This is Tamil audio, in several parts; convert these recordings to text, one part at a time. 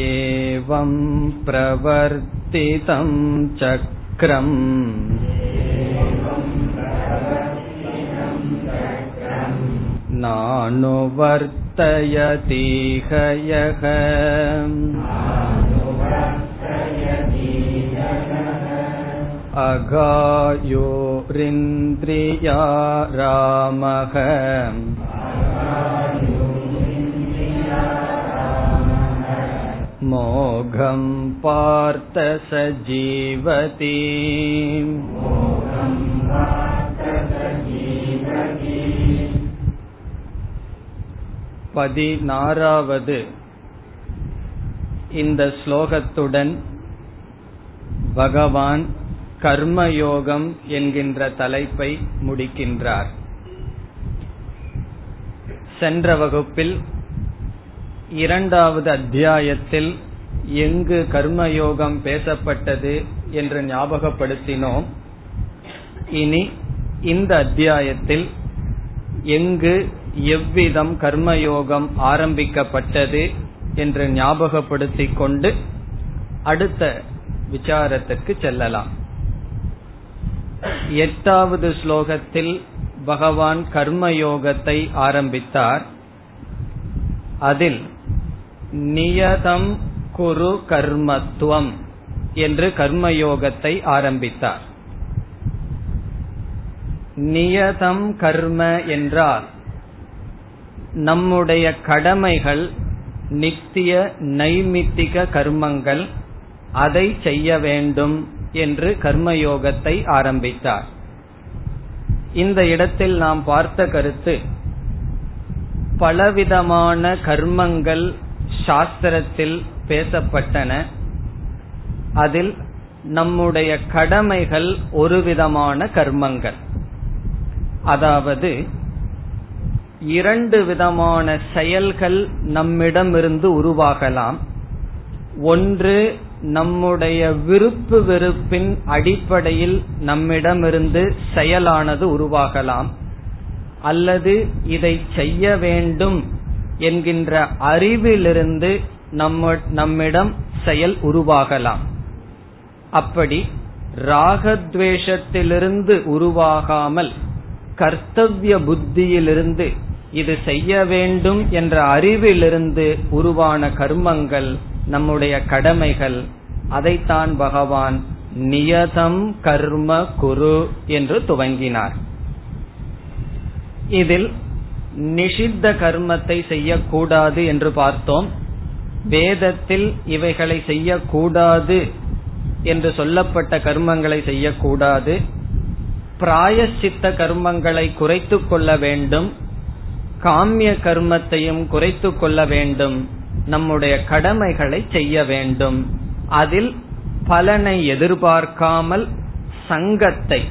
एवं प्रवर्तितं चक्रम् नानुवर्तयतीह यः अगायोरिन्द्रिया रामः मोघं पार्थ स जीवति பதினாறாவது இந்த ஸ்லோகத்துடன் பகவான் கர்மயோகம் என்கின்ற தலைப்பை முடிக்கின்றார் சென்ற வகுப்பில் இரண்டாவது அத்தியாயத்தில் எங்கு கர்மயோகம் பேசப்பட்டது என்று ஞாபகப்படுத்தினோம். இனி இந்த அத்தியாயத்தில் எங்கு எவ்விதம் கர்மயோகம் ஆரம்பிக்கப்பட்டது என்று ஞாபகப்படுத்திக் கொண்டு அடுத்த விசாரத்திற்கு செல்லலாம். எட்டாவது ஸ்லோகத்தில் பகவான் கர்மயோகத்தை ஆரம்பித்தார். அதில் நியதம் குரு கர்மத்துவம் என்று கர்மயோகத்தை ஆரம்பித்தார். நியதம் கர்ம என்றால் நம்முடைய கடமைகள் நித்திய நைமித்திக கர்மங்கள் அதை செய்ய வேண்டும் என்று கர்மயோகத்தை ஆரம்பித்தார். இந்த இடத்தில் நாம் பார்த்த கருத்து பலவிதமான கர்மங்கள் சாஸ்திரத்தில் பேசப்பட்டன. அதில் நம்முடைய கடமைகள் ஒரு விதமான கர்மங்கள். அதாவது இரண்டு விதமான செயல்கள் நம்மிடமிருந்து உருவாகலாம். ஒன்று நம்முடைய விருப்பு வெறுப்பின் அடிப்படையில் நம்மிடமிருந்து செயலானது உருவாகலாம். அல்லது இதை செய்ய வேண்டும் என்கின்ற அறிவிலிருந்து நம்மிடம் செயல் உருவாகலாம். அப்படி ராகத்வேஷத்திலிருந்து உருவாகாமல் கர்த்தவிய புத்தியிலிருந்து இது செய்ய வேண்டும் என்ற அறிவிலிருந்து உருவான கர்மங்கள் நம்முடைய கடமைகள். அதைத்தான் பகவான் நியதம் கர்ம குரு என்று துவங்கினார். இதில் நிஷித்த கர்மத்தை செய்யக்கூடாது என்று பார்த்தோம். வேதத்தில் இவைகளை செய்யக்கூடாது என்று சொல்லப்பட்ட கர்மங்களை செய்யக்கூடாது. பிராயசித்த கர்மங்களை குறைத்து கொள்ள வேண்டும். காமிய கர்மத்தையும் குறைத்து கொள்ள வேண்டும். நம்முடைய கடமைகளை செய்ய வேண்டும். அதில் பலனை எதிர்பார்க்காமல் சங்கத்தை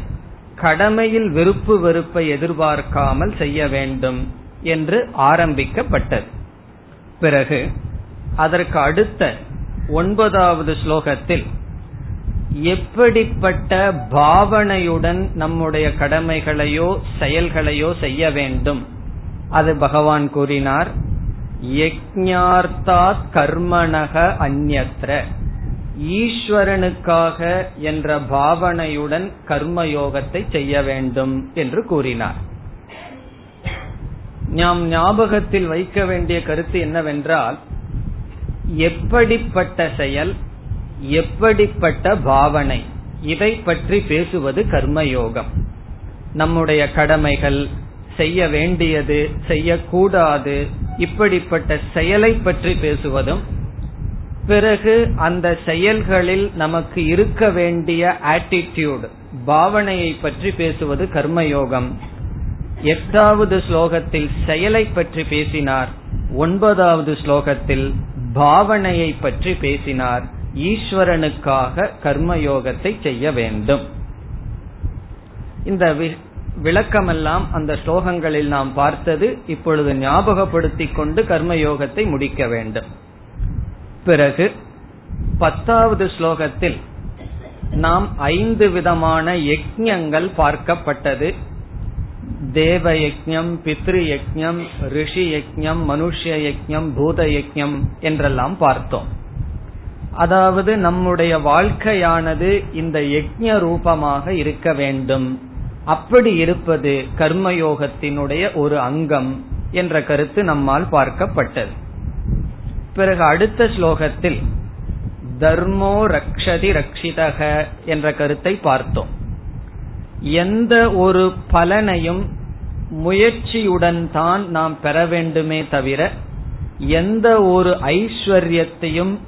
கடமையில் வெறுப்பு வெறுப்பை எதிர்பார்க்காமல் செய்ய வேண்டும் என்று ஆரம்பிக்கப்பட்டது. பிறகு அதற்கு அடுத்த ஒன்பதாவது ஸ்லோகத்தில் எப்படிப்பட்ட பாவனையுடன் நம்முடைய கடமைகளையோ செயல்களையோ செய்ய வேண்டும்? அது பகவான் கூறினார் யஜ்ஞார்த்தாத் கர்மணக அந்யத்ர ஈஸ்வரனுக்காக என்ற பாவனையுடன் கர்மயோகத்தை செய்ய வேண்டும் என்று கூறினார். நாம் ஞாபகத்தில் வைக்க வேண்டிய கருத்து என்னவென்றால் எப்படிப்பட்ட செயல் எப்படிப்பட்ட பாவனை இதை பற்றி பேசுவது கர்மயோகம். நம்முடைய கடமைகள் செய்ய வேண்டியது செய்யக்கூடாது இப்படிப்பட்ட செயலை பற்றி பேசுவதும் பிறகு அந்த செயல்களில் நமக்கு இருக்க வேண்டிய ஆட்டிடியூட் பாவனையை பற்றி பேசுவது கர்மயோகம். எட்டாவது ஸ்லோகத்தில் செயலை பற்றி பேசினார். ஒன்பதாவது ஸ்லோகத்தில் பாவனையை பற்றி பேசினார். ஈஸ்வரனுக்காக கர்மயோகத்தை செய்ய வேண்டும். இந்த விளக்கமெல்லாம் அந்த ஸ்லோகங்களில் நாம் பார்த்தது இப்பொழுது ஞாபகப்படுத்திக் கொண்டு கர்மயோகத்தை முடிக்க வேண்டும். பிறகு பத்தாவது ஸ்லோகத்தில் நாம் ஐந்து விதமான யஜ்யங்கள் பார்க்கப்பட்டது. தேவ யஜ்ஞம் பித்ரு யஜ்ஞம் ரிஷி யஜ்யம் மனுஷ்ய யஜ்யம் பூத யஜ்யம் என்றெல்லாம் பார்த்தோம். அதாவது நம்முடைய வாழ்க்கையானது இந்த யஜ்ய ரூபமாக இருக்க வேண்டும். அப்படி இருப்பது கர்மயோகத்தினுடைய ஒரு அங்கம் என்ற கருத்து நம்மால் பார்க்கப்பட்டது. பிறகு அடுத்த ஸ்லோகத்தில் தர்மோ ரக்ஷதி ரக்ஷிதக என்ற கருத்தை பார்த்தோம். எந்த ஒரு பலனையும் முயற்சியுடன் தான் நாம் பெற வேண்டுமே தவிர எந்த ஒரு ஐஸ்வர்யத்தையும்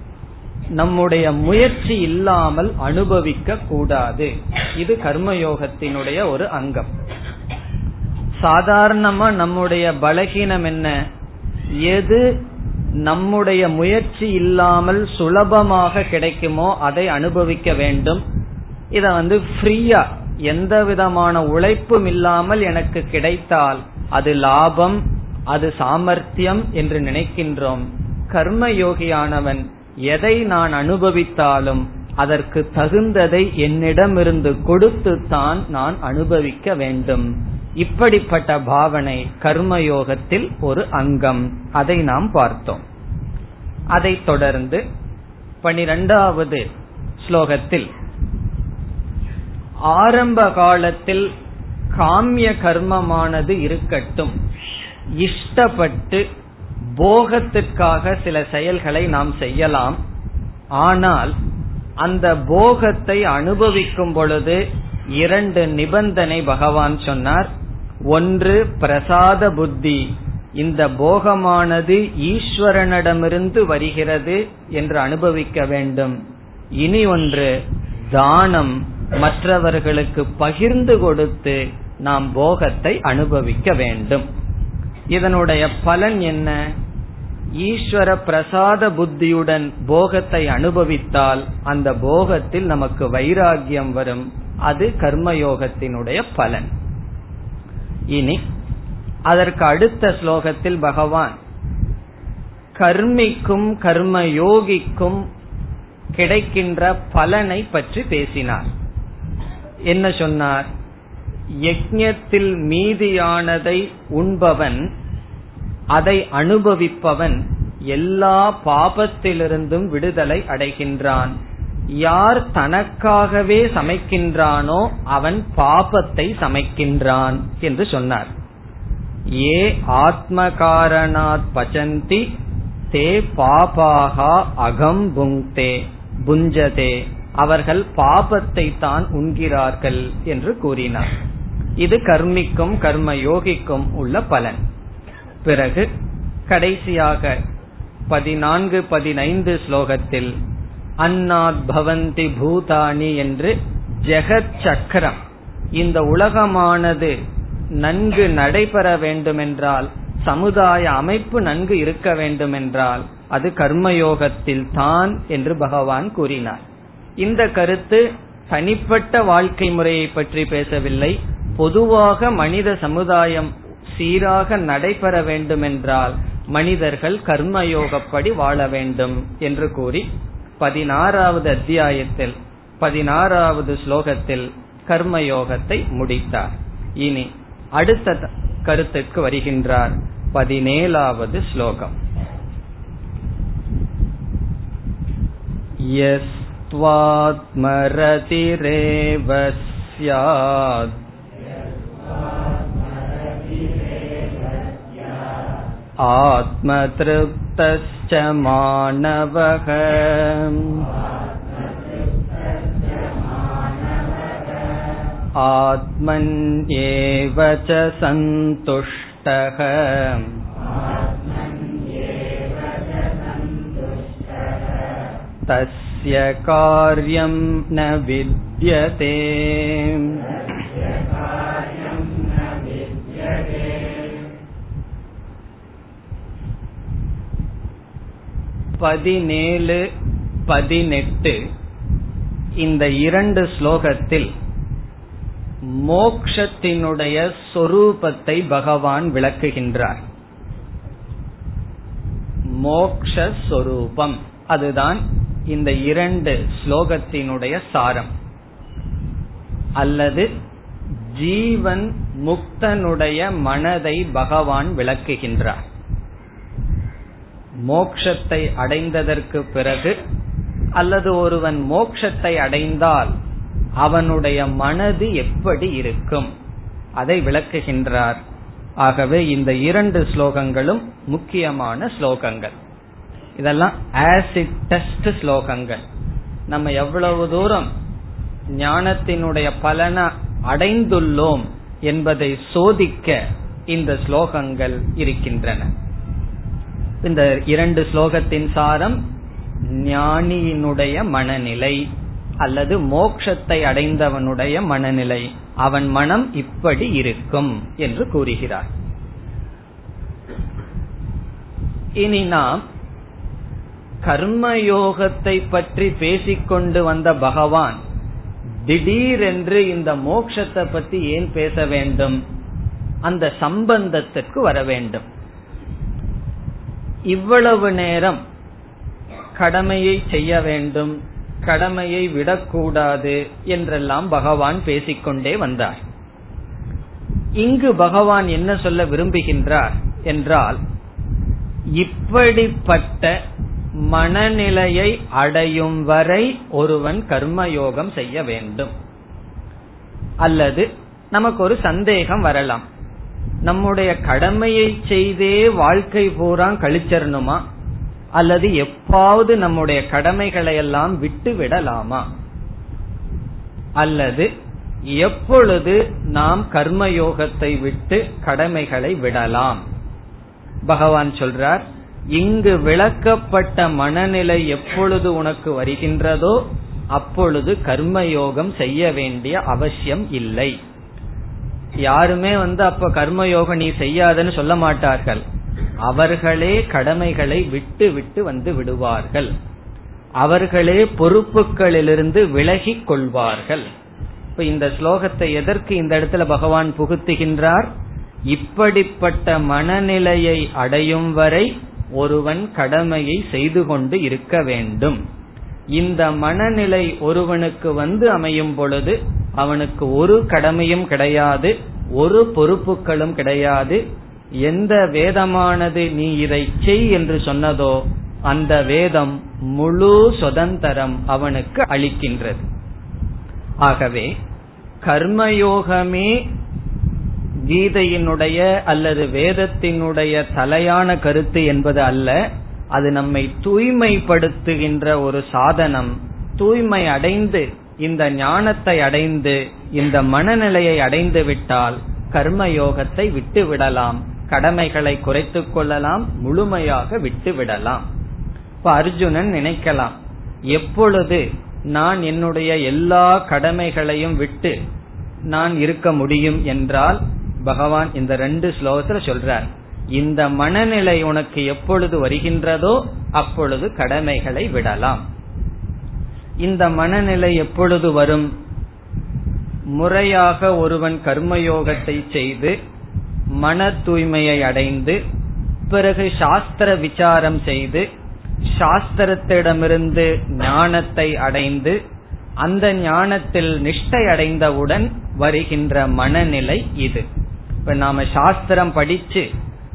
நம்முடைய முயற்சி இல்லாமல் அனுபவிக்க கூடாது. இது கர்மயோகத்தினுடைய ஒரு அங்கம். சாதாரணமா நம்முடைய பலகீனம் என்ன? எது நம்முடைய முயற்சி இல்லாமல் சுலபமாக கிடைக்குமோ அதை அனுபவிக்க வேண்டும். இத வந்து ஃப்ரீயா எந்த விதமான உழைப்பும் இல்லாமல் எனக்கு கிடைத்தால் அது லாபம் அது சாமர்த்தியம் என்று நினைக்கின்றோம். கர்மயோகியானவன் எதை நான் அனுபவித்தாலும் அதற்கு தகுந்ததை என்னிடமிருந்து கொடுத்து தான் நான் அனுபவிக்க வேண்டும். இப்படிப்பட்ட பாவனை கர்மயோகத்தில் ஒரு அங்கம். அதை நாம் பார்த்தோம். அதைத் தொடர்ந்து பனிரெண்டாவது ஸ்லோகத்தில் ஆரம்ப காலத்தில் காமிய கர்மமானது இருக்கட்டும். இஷ்டப்பட்டு போகத்திற்காக சில செயல்களை நாம் செய்யலாம். ஆனால் அந்த போகத்தை அனுபவிக்கும் பொழுது இரண்டு நிபந்தனை பகவான் சொன்னார். ஒன்று பிரசாத புத்தி இந்த போகமானது ஈஸ்வரனிடமிருந்து வருகிறது என்று அனுபவிக்க வேண்டும். இனி ஒன்று தானம் மற்றவர்களுக்கு பகிர்ந்து கொடுத்து நாம் போகத்தை அனுபவிக்க வேண்டும். இதனுடைய பலன் என்ன? ஈஸ்வர பிரசாத புத்தியுடன் போகத்தை அனுபவித்தால் அந்த போகத்தில் நமக்கு வைராகியம் வரும். அது கர்மயோகத்தினுடைய பலன். இனி அதற்கு அடுத்த ஸ்லோகத்தில் பகவான் கர்மிக்கும் கர்ம யோகிக்கும் கிடைக்கின்ற பலனை பற்றி பேசினார். என்ன சொன்னார்? யஜத்தில் மீதியானதை உண்பவன் அதை அனுபவிப்பவன் எல்லா பாபத்திலிருந்தும் விடுதலை அடைகின்றான். யார் தனக்காகவே சமைக்கின்றானோ அவன் பாபத்தை சமைக்கின்றான் என்று சொன்னார். ஏ ஆத்மகாரணாத் பச்சந்தி தே பாபாகா அகம் புங்தே புஞ்சதே. அவர்கள் பாபத்தை தான் உண்கிறார்கள் என்று கூறினார். இது கர்மிக்கும் கர்ம யோகிக்கும் உள்ள பலன். பிறகு கடைசியாக பதினான்கு பதினைந்து ஸ்லோகத்தில் அன்னாத் பவந்தி பூதானி என்று ஜெகத் சக்கரம் இந்த உலகமானது நன்கு நடைபெற வேண்டுமென்றால் சமுதாய அமைப்பு நன்கு இருக்க வேண்டுமென்றால் அது கர்மயோகத்தில் தான் என்று பகவான் கூறினார். இந்த கருத்து தனிப்பட்ட வாழ்க்கை முறையை பற்றி பேசவில்லை. பொதுவாக மனித சமுதாயம் சீராக நடைபெற வேண்டுமென்றால் மனிதர்கள் கர்மயோகப்படி வாழ வேண்டும் என்று கூறி பதினாறாவது அத்தியாயத்தில் பதினாறாவது ஸ்லோகத்தில் கர்மயோகத்தை முடித்தார். இனி அடுத்த கருத்துக்கு வருகின்றார் பதினேழாவது ஸ்லோகம் यस्त्वात्मरतिरेव स्यात् आत्मतृप्तश्च मानवः आत्मन्येव च सन्तुष्टः तस्य कार्यं न विद्यते பதினேழு பதினெட்டு இந்த இரண்டு ஸ்லோகத்தில் மோக்ஷத்தினுடைய சொரூபத்தை பகவான் விளக்குகின்றார். மோக்ஷரூபம் அதுதான் இந்த இரண்டு ஸ்லோகத்தினுடைய சாரம். அல்லது ஜீவன் முக்தனுடைய மனதை பகவான் விளக்குகின்றார். மோக்ஷத்தை அடைந்ததற்கு பிறகு அல்லது ஒருவன் மோக்ஷத்தை அடைந்தால் அவனுடைய மனது எப்படி இருக்கும்? அதை விளக்குகின்றார். ஆகவே இந்த இரண்டு ஸ்லோகங்களும் முக்கியமான ஸ்லோகங்கள். இதெல்லாம் ஆசிட் டெஸ்ட் ஸ்லோகங்கள். நம்ம எவ்வளவு தூரம் ஞானத்தினுடைய பலனை அடைந்துள்ளோம் என்பதை சோதிக்க இந்த ஸ்லோகங்கள் இருக்கின்றன. இந்த இரண்டு ஸ்லோகத்தின் சாரம் ஞானியினுடைய மனநிலை. அல்லது மோக்ஷத்தை அடைந்தவனுடைய மனநிலை. அவன் மனம் இப்படி இருக்கும் என்று கூறுகிறார். இனி நாம் கர்மயோகத்தை பற்றி பேசிக்கொண்டு வந்த பகவான் திடீரென்று இந்த மோக்ஷத்தை பத்தி ஏன் பேச வேண்டும்? அந்த சம்பந்தத்திற்கு வர வேண்டும். இவ்வளவு நேரம் கடமையை செய்ய வேண்டும். கடமையை விடக்கூடாது என்றெல்லாம் பகவான் பேசிக்கொண்டே வந்தார். இங்கு பகவான் என்ன சொல்ல விரும்புகின்றார் என்றால் இப்படிப்பட்ட மனநிலையை அடையும் வரை ஒருவன் கர்மயோகம் செய்ய வேண்டும். அல்லது நமக்கு ஒரு சந்தேகம் வரலாம். நம்முடைய கடமையை செய்தே வாழ்க்கை பூரா கழிச்சிடணுமா அல்லது எப்பாவது நம்முடைய கடமைகளை எல்லாம் விட்டு விடலாமா அல்லது எப்பொழுது நாம் கர்மயோகத்தை விட்டு கடமைகளை விடலாம்? பகவான் சொல்றார் இங்கு விளக்கப்பட்ட மனநிலை எப்பொழுது உனக்கு வருகின்றதோ அப்பொழுது கர்மயோகம் செய்ய வேண்டிய அவசியம் இல்லை. யாருமே வந்து அப்ப கர்மயோகம் நீ செய்யாதன்னு சொல்ல மாட்டார்கள். அவர்களே கடமைகளை விட்டு விட்டு வந்து விடுவார்கள். அவர்களே பொறுப்புகளிலிருந்து விலகி கொள்வார்கள். இப்ப இந்த ஸ்லோகத்தை எதற்கு இந்த இடத்துல பகவான் புகுத்துகின்றார்? இப்படிப்பட்ட மனநிலையை அடையும் வரை ஒருவன் கடமையை செய்து கொண்டு இருக்க வேண்டும். இந்த மனநிலை ஒருவனுக்கு வந்து அமையும் பொழுது அவனுக்கு ஒரு கடமையும் கிடையாது ஒரு பொறுப்புகளும் கிடையாது எந்த வேதமானது நீ இதை செய் என்று சொன்னதோ அந்த வேதம் முழு சுதந்திரம் அவனுக்கு அளிக்கின்றது. ஆகவே கர்மயோகமே கீதையினுடைய அல்லது வேதத்தினுடைய தலையான கருத்து என்பது அல்ல அது நம்மை தூய்மைப்படுத்துகின்ற ஒரு சாதனம். தூய்மை அடைந்து இந்த ஞானத்தை அடைந்து இந்த மனநிலையை அடைந்து விட்டால் கர்மயோகத்தை விட்டு விடலாம். கடமைகளை குறைத்துக் கொள்ளலாம் முழுமையாக விட்டு விடலாம் இப்ப அர்ஜுனன் நினைக்கலாம் எப்பொழுது நான் என்னுடைய எல்லா கடமைகளையும் விட்டு நான் இருக்க முடியும் என்றால் பகவான் இந்த ரெண்டு ஸ்லோகத்துல சொல்றார் இந்த மனநிலை உனக்கு எப்பொழுது வருகின்றதோ அப்பொழுது கடமைகளை விடலாம். இந்த மனநிலை எப்பொழுது வரும்? முறையாக ஒருவன் கர்மயோகத்தை செய்து மன தூய்மையை அடைந்து பிறகு சாஸ்திர விசாரம் செய்து சாஸ்திரத்திடமிருந்து ஞானத்தை அடைந்து அந்த ஞானத்தில் நிஷ்டை அடைந்தவுடன் வருகின்ற மனநிலை இது. இப்ப நாம சாஸ்திரம் படிச்சு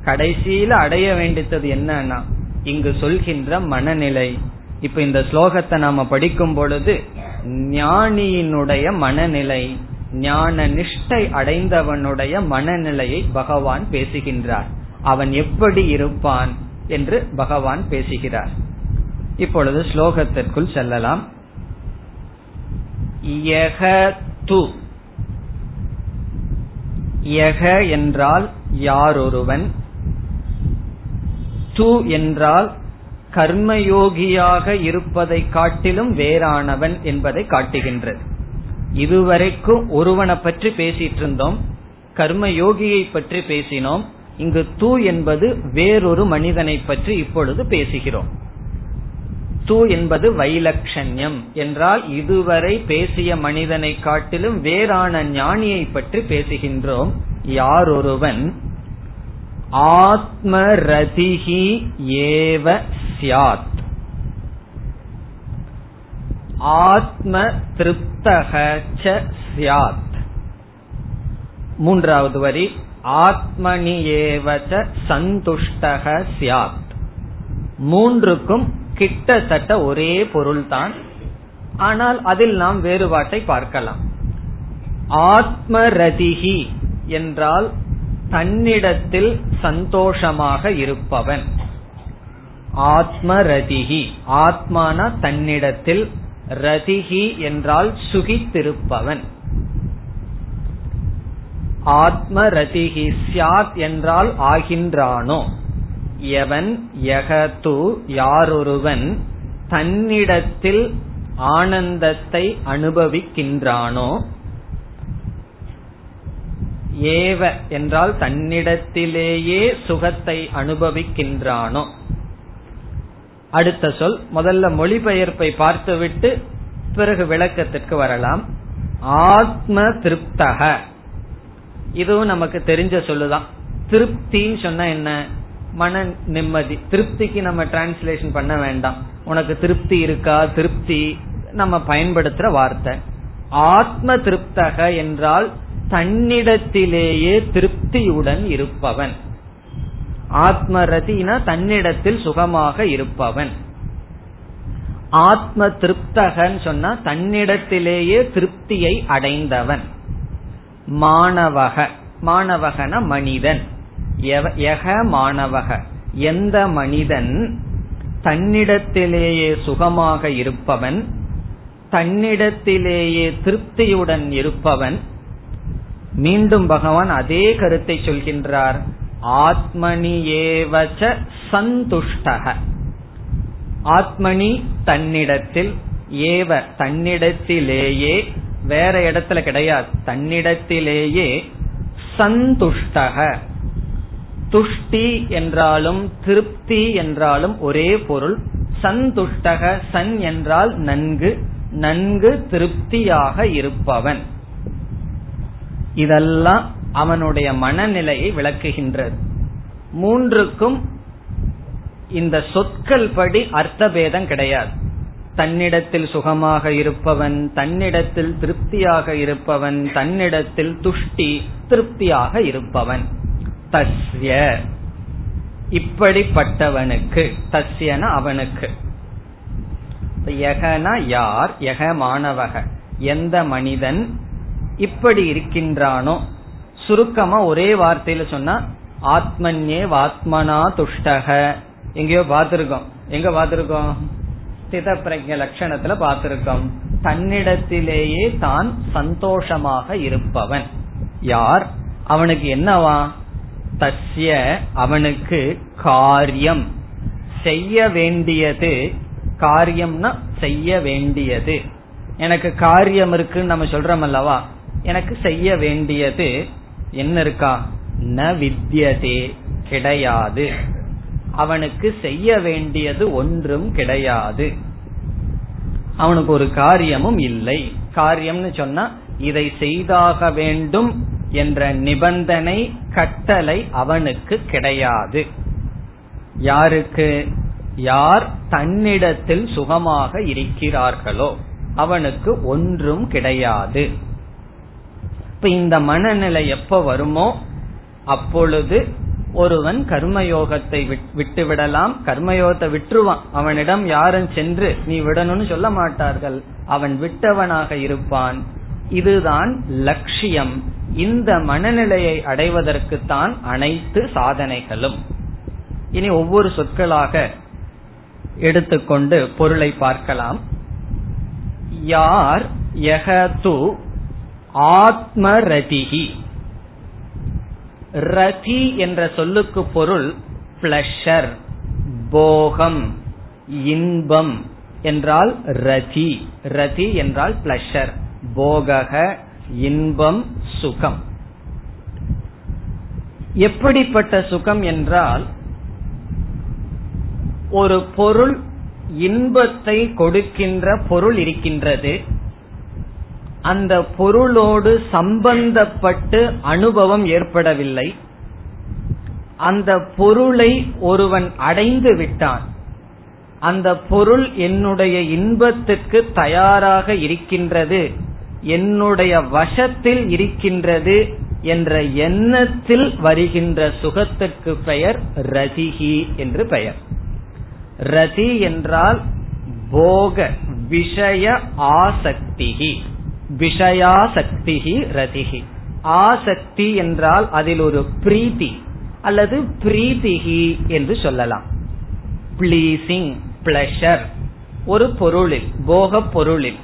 கடைசியில அடைய வேண்டியது என்னன்னா இங்கு சொல்கின்ற மனநிலை. இப்ப இந்த ஸ்லோகத்தை நாம படிக்கும் பொழுது ஞானியினுடைய மனநிலை ஞான நிஷ்டை அடைந்தவனுடைய மனநிலையை பகவான் பேசுகின்றார். அவன் எப்படி இருப்பான் என்று பகவான் பேசுகிறார். இப்பொழுது ஸ்லோகத்திற்குள் செல்லலாம். யக து யக என்றால் யாரொருவன்? து என்றால் கர்மயோகியாக இருப்பதை காட்டிலும் வேறானவன் என்பதை காட்டுகின்றது. இதுவரைக்கும் ஒருவனை பற்றி பேசிட்டு இருந்தோம் கர்மயோகியை பற்றி பேசினோம் இங்கு தூ என்பது வேறொரு மனிதனை பற்றி இப்பொழுது பேசுகிறோம். தூ என்பது வைலட்சண்யம் என்றால் இதுவரை பேசிய மனிதனை காட்டிலும் வேறான ஞானியை பற்றி பேசுகின்றோம். யாரொருவன்? ஆத்மரதிகி ஏவ சியாத் ஆத்ம திருப்தக சியாத் மூன்றாவது வரி ஆத்மனி ஏவச்ச சந்துஷ்டக சியாத் மூன்றுக்கும் கிட்டத்தட்ட ஒரே பொருள்தான். ஆனால் அதில் நாம் வேறுபாட்டை பார்க்கலாம். ஆத்மரதிகி என்றால் தன்னிடத்தில் சந்தோஷமாக இருப்பவன். ஆத்மரதிகி ஆத்மான தன்னிடத்தில் ரதிகி என்றால் சுகித்திருப்பவன். ஆத்ம ரதிகி சியாத் என்றால் ஆகின்றானோ? எவன் யகது யாரொருவன் தன்னிடத்தில் ஆனந்தத்தை அனுபவிக்கின்றானோ? ஏவ என்றால் தன்னிடத்திலேயே சுகத்தை அனுபவிக்கின்றானோ? அடுத்த சொல் முதல்ல மொழிபெயர்ப்பை பார்த்துவிட்டு பிறகு விளக்கத்திற்கு வரலாம். ஆத்ம திருப்தக. இதுவும் நமக்கு தெரிஞ்ச சொல்லுதான். திருப்தின்னு சொன்னா என்ன? மன நிம்மதி. திருப்திக்கு நம்ம டிரான்ஸ்லேஷன் பண்ண வேண்டாம். உனக்கு திருப்தி இருக்கா? திருப்தி. நம்ம பயன்படுத்துற வார்த்தை. ஆத்ம திருப்தக என்றால் தன்னிடத்திலேயே திருப்தியுடன் இருப்பவன். ஆத்ம ரதினா தன்னிடத்தில் சுகமாக இருப்பவன். ஆத்ம திருப்தகன் சொன்னா தன்னிடத்திலேயே திருப்தியை அடைந்தவன். மாணவக. மாணவகன மனிதன். எக மாணவக. எந்த மனிதன் தன்னிடத்திலேயே சுகமாக இருப்பவன் தன்னிடத்திலேயே திருப்தியுடன் இருப்பவன் மீண்டும் பகவான் அதே கருத்தை சொல்கின்றார். ஆத்மனி ஏவச்ச சந்துஷ்டக. ஆத்மனி தன்னிடத்தில் ஏவ தன்னிடத்திலேயே வேற இடத்துல கிடையாது தன்னிடத்திலேயே சந்துஷ்டக. துஷ்டி என்றாலும் திருப்தி என்றாலும் ஒரே பொருள். சந்துஷ்டக சன் என்றால் நன்கு நன்கு திருப்தியாக இருப்பவன். இதெல்லாம் அவனுடைய மனநிலையை விளக்குகின்றது. மூன்றுக்கும் இந்த சொற்கள் படி அர்த்த பேதம் கிடையாது. தன்னிடத்தில் சுகமாக இருப்பவன் தன்னிடத்தில் திருப்தியாக இருப்பவன் தன்னிடத்தில் துஷ்டி திருப்தியாக இருப்பவன். தஸ்ய. இப்படிப்பட்டவனுக்கு தஸ்யன அவனுக்கு. யகனா யார்? யக மாணவக. எந்த மனிதன் இப்படி இருக்கின்றானோ சுருக்கமா ஒரே வார்த்தையில சொன்னா ஆத்மன்யே வாத்மனா துஷ்டக. எங்கேயோ பார்த்திருக்கோம். எங்க பார்த்திருக்கோம்? ஸ்தித பிரஜ லட்சணத்துல பார்த்திருக்கோம். தன்னிடத்திலேயே தான் சந்தோஷமாக இருப்பவன். யார்? அவனுக்கு என்னவா? தஸ்ய அவனுக்கு காரியம். செய்ய வேண்டியது காரியம்னா செய்ய வேண்டியது. எனக்கு காரியம் இருக்குன்னு நம்ம சொல்றோம் அல்லவா? எனக்கு செய்ய வேண்டியது என்ன இருக்கா? ந வித்தியதே கிடையாது. அவனுக்கு செய்ய வேண்டியது ஒன்றும் கிடையாது. அவனுக்கு ஒரு காரியமும் இல்லை. காரியம்னு சொன்னா இதை செய்தாக வேண்டும் என்ற நிபந்தனை கட்டளை அவனுக்கு கிடையாது. யாருக்கு? யார் தன்னிடத்தில் சுகமாக இருக்கிறார்களோ அவனுக்கு ஒன்றும் கிடையாது. இப்ப இந்த மனநிலை எப்ப வருமோ அப்பொழுது ஒருவன் கர்மயோகத்தை விட்டு விடலாம் கர்மயோகத்தை விட்டுருவான். அவனிடம் யாரும் சென்று நீ விடணும்னு சொல்ல மாட்டார்கள். அவன் விட்டவனாக இருப்பான். இதுதான் லட்சியம். இந்த மனநிலையை அடைவதற்குத்தான் அனைத்து சாதனைகளும். இனி ஒவ்வொரு சொற்களாக எடுத்துக்கொண்டு பொருளை பார்க்கலாம். யார் யகது ஆத்மரதிகி ரதி என்ற சொல்லுக்கு பொருள் பிளஷர் போகம் இன்பம் என்றால் ரதி. ரதி என்றால் பிளஷர் போகக இன்பம் சுகம். எப்படிப்பட்ட சுகம் என்றால் ஒரு பொருள் இன்பத்தை கொடுக்கின்ற பொருள் இருக்கின்றது. அந்த பொருளோடு சம்பந்தப்பட்டு அனுபவம் ஏற்படவில்லை. அந்த பொருளை ஒருவன் அடைந்து விட்டான். அந்த பொருள் என்னுடைய இன்பத்துக்கு தயாராக இருக்கின்றது என்னுடைய வசத்தில் இருக்கின்றது என்ற எண்ணத்தில் வருகின்ற சுகத்துக்கு பெயர் ரதிகி என்று பெயர். ரதி என்றால் போக விஷய ஆசக்திகி விஷயாசக்திகி ரதிகி ஆசக்தி என்றால் அதில் ஒரு பிரீதி அல்லது பிரீதிகி என்று சொல்லலாம். பிளீசிங் பிளஷர் ஒரு பொருளில் போக பொருளில்.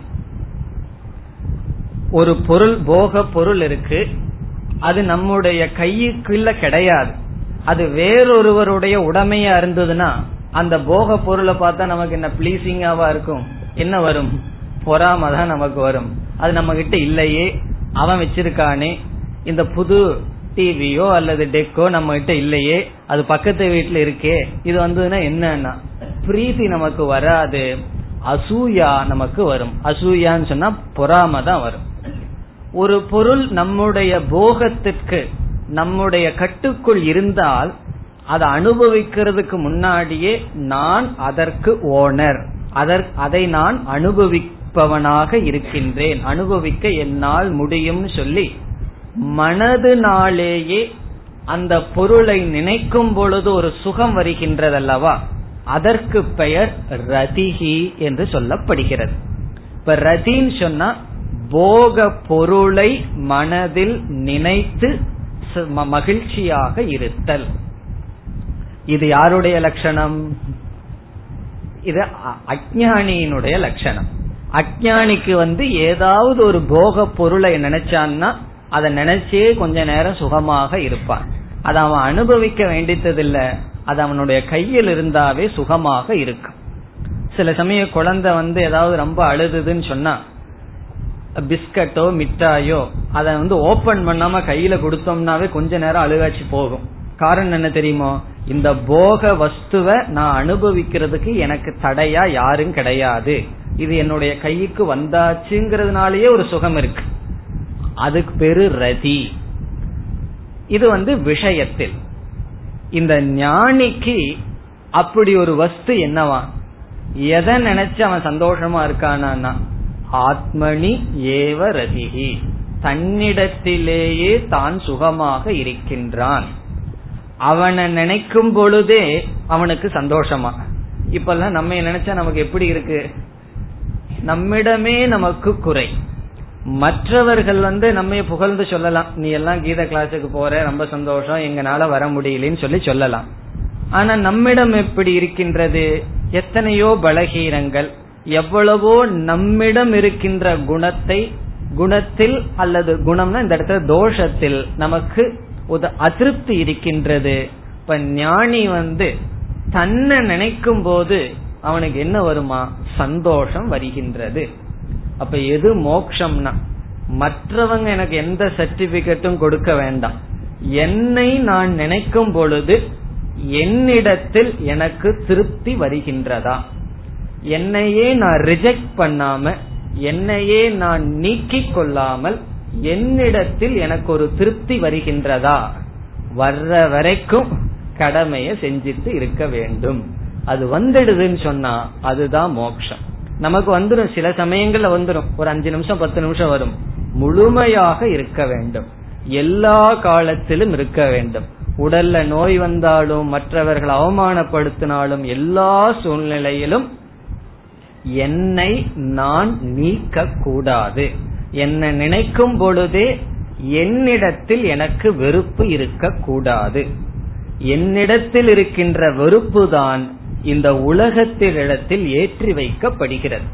ஒரு பொருள் போக பொருள் இருக்கு அது நம்முடைய கையுக்குள்ள கிடையாது. அது வேறொருவருடைய உடமையா இருந்ததுன்னா அந்த போக பொருளை பார்த்தா நமக்கு என்ன பிளீசிங்காவா இருக்கும்? என்ன வரும்? பொறாம தான் நமக்கு வரும். அது நம்ம கிட்ட இல்லையே அவன் வச்சிருக்கானே இந்த புது டிவியோ அல்லது டெக்கோ நம்ம கிட்ட இல்லையே அது பக்கத்து வீட்டுல இருக்கே இது வந்ததுன்னா என்னன்னா பிரீத்தி நமக்கு வராது அசூயா நமக்கு வரும். அசூயான்னு சொன்னா பொறாம தான் வரும். ஒரு பொருள் நம்முடைய போகத்திற்கு நம்முடைய கட்டுக்குள் இருந்தால் அதை அனுபவிக்கிறதுக்கு முன்னாடியே நான் அதற்கு ஓனர் அதை நான் அனுபவிப்பவனாக இருக்கின்றேன். அனுபவிக்க என்னால் முடியும்னு சொல்லி மனதுனாலேயே அந்த பொருளை நினைக்கும் பொழுது ஒரு சுகம் வருகின்றதல்லவா? அதற்கு பெயர் ரதிகி என்று சொல்லப்படுகிறது. இப்ப ரதின்னு சொன்னா போக பொருளை மனதில் நினைத்து மகிழ்ச்சியாக இருத்தல். இது யாருடைய லட்சணம்? இது அஜானியினுடைய லட்சணம். அஜானிக்கு வந்து ஏதாவது ஒரு போக பொருளை நினைச்சான்னா அதை நினைச்சே கொஞ்ச நேரம் சுகமாக இருப்பான். அதை அவன் அனுபவிக்க வேண்டியதில்ல அது அவனுடைய கையில் இருந்தாவே சுகமாக இருக்கும். சில சமய குழந்தை வந்து ஏதாவது ரொம்ப அழுதுன்னு சொன்னா பிஸ்கட்டோ மிட்டாயோ அதை வந்து ஓபன் பண்ணாம கையில கொடுத்தோம்னாவே கொஞ்ச நேரம் அழுகாச்சு போகும். காரணம் என்ன தெரியுமோ? இந்த போக வஸ்துவ நான் அனுபவிக்கிறதுக்கு எனக்கு தடையா யாரும் கிடையாது. இது என்னுடைய கைக்கு வந்தாச்சுங்கிறதுனாலயே ஒரு சுகம் இருக்கு. அதுக்கு பேரு ரதி. இது வந்து விஷயத்தில். இந்த ஞானிக்கு அப்படி ஒரு வஸ்து என்னவா? எதை நினைச்சு அவன் சந்தோஷமா இருக்கானா ஆத்மனி ஏவ ரதிகி தன்னிடத்திலேயே தான் சுகமாக இருக்கின்றான். அவனை நினைக்கும் பொழுதே அவனுக்கு சந்தோஷமா. இப்பெல்லாம் நம்ம நினைச்சா நமக்கு எப்படி இருக்கு? நம்மிடமே நமக்கு குறை. மற்றவர்கள் வந்து நம்ம புகழ்ந்து சொல்லலாம். நீ எல்லாம் கீத கிளாஸுக்கு போற ரொம்ப சந்தோஷம். எங்கனால வர முடியலன்னு சொல்லி சொல்லலாம். ஆனா நம்மிடம் எப்படி இருக்கின்றது? எத்தனையோ பலகீனங்கள். எவ்வளவோ நம்மிடம் இருக்கின்ற குணத்தை குணத்தில் அல்லது குணம்னா இந்த இடத்துல தோஷத்தில் நமக்கு ஒரு அதிருப்தி இருக்கின்றது. இப்ப ஞானி வந்து தன்னை நினைக்கும் போது அவனுக்கு என்ன வருமா? சந்தோஷம் வருகின்றது. அப்ப எது மோக்ஷம்னா மற்றவங்க எனக்கு எந்த சர்டிபிகேட்டும் கொடுக்க வேண்டாம். என்னை நான் நினைக்கும் பொழுது என்னிடத்தில் எனக்கு திருப்தி வருகின்றதா? என்னையே நான் ரிஜெக்ட் பண்ணாம என்னையே நான் நீக்கிக் கொள்ளாமல் என்னிடத்தில் எனக்கு ஒரு திருப்தி வருகின்றதா? வர்ற வரைக்கும் கடமையை செஞ்சிட்டு இருக்க வேண்டும். அது வந்துடுதுன்னு சொன்னா அதுதான் மோக்ஷம். நமக்கு வந்துடும் சில சமயங்கள்ல வந்துடும் ஒரு அஞ்சு நிமிஷம் பத்து நிமிஷம் வரும். முழுமையாக இருக்க வேண்டும். எல்லா காலத்திலும் இருக்க வேண்டும். உடல்ல நோய் வந்தாலும் மற்றவர்கள் அவமானப்படுத்தினாலும் எல்லா சூழ்நிலையிலும் என்னை நான் நீக்க கூடாது என்ன நினைக்கும் பொழுதே என்னிடத்தில் எனக்கு வெறுப்பு இருக்கக்கூடாது. என்னிடத்தில் இருக்கின்ற வெறுப்பு தான் இந்த உலகத்திலிடத்தில் ஏற்றி வைக்கப்படுகிறது.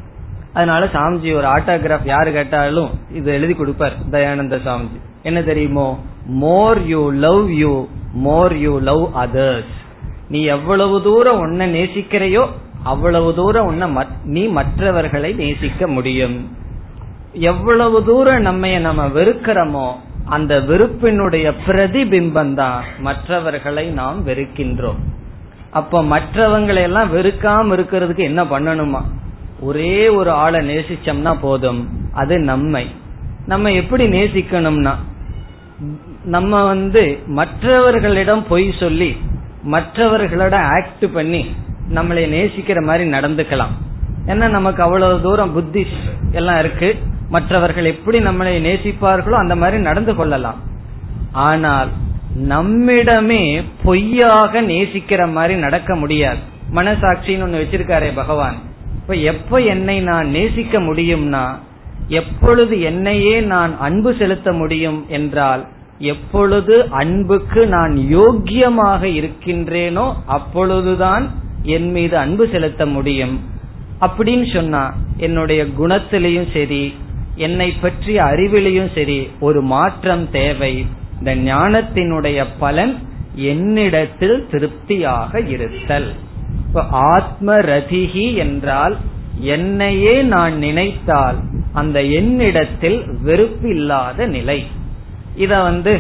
அதனால சாமிஜி ஒரு ஆட்டோகிராஃப் யாரு கேட்டாலும் இது எழுதி கொடுப்பார் தயானந்த சாமிஜி. என்ன தெரியுமோ? More you love you more you love others நீ எவ்வளவு தூரம் உன்னை நேசிக்கிறையோ அவ்வளவு தூரம் உன்னை நீ மற்றவர்களை நேசிக்க முடியும். எவ்வளவு தூரம் நம்ம நம்ம வெறுக்கிறோமோ அந்த வெறுப்பினுடைய பிரதிபிம்பம் தான் மற்றவர்களை நாம் வெறுக்கின்றோம். அப்ப மற்றவங்களை எல்லாம் வெறுக்காம இருக்கிறதுக்கு என்ன பண்ணணுமா? ஒரே ஒரு ஆளை நேசிச்சோம்னா போதும். அது நம்மை. நம்ம எப்படி நேசிக்கணும்னா நம்ம வந்து மற்றவர்களிடம் பொய் சொல்லி மற்றவர்களோட ஆக்ட் பண்ணி நம்மளை நேசிக்கிற மாதிரி நடந்துக்கலாம். ஏன்னா நமக்கு அவ்வளவு தூரம் புத்தி எல்லாம் இருக்கு. மற்றவர்கள் எப்படி நம்மளை நேசிப்பார்களோ அந்த மாதிரி நடந்து கொள்ளலாம். ஆனால் நம்மிடமே பொய்யாக நேசிக்கிற மாதிரி நடக்க முடியாது. மனசாட்சின்னு ஒண்ணு வச்சிருக்காரே பகவான். இப்ப எப்ப என்னை நான் நேசிக்க முடியும்னா எப்பொழுது என்னையே நான் அன்பு செலுத்த முடியும் என்றால் எப்பொழுது அன்புக்கு நான் யோக்கியமாக இருக்கின்றேனோ அப்பொழுதுதான் என் மீது அன்பு செலுத்த முடியும். அப்படின்னு சொன்னா என்னுடைய குணத்திலையும் சரி என்னை பற்றிய அறிவிலையும் சரி ஒரு மாற்றம் தேவை. இந்த ஞானத்தினுடைய பலன் என்னிடத்தில் திருப்தியாக இருத்தல். ஆத்ம ரதிகி என்றால் என்னையே நான் நினைத்தால் அந்த என்னிடத்தில் வெறுப்பில்லாத நிலை. இத வந்து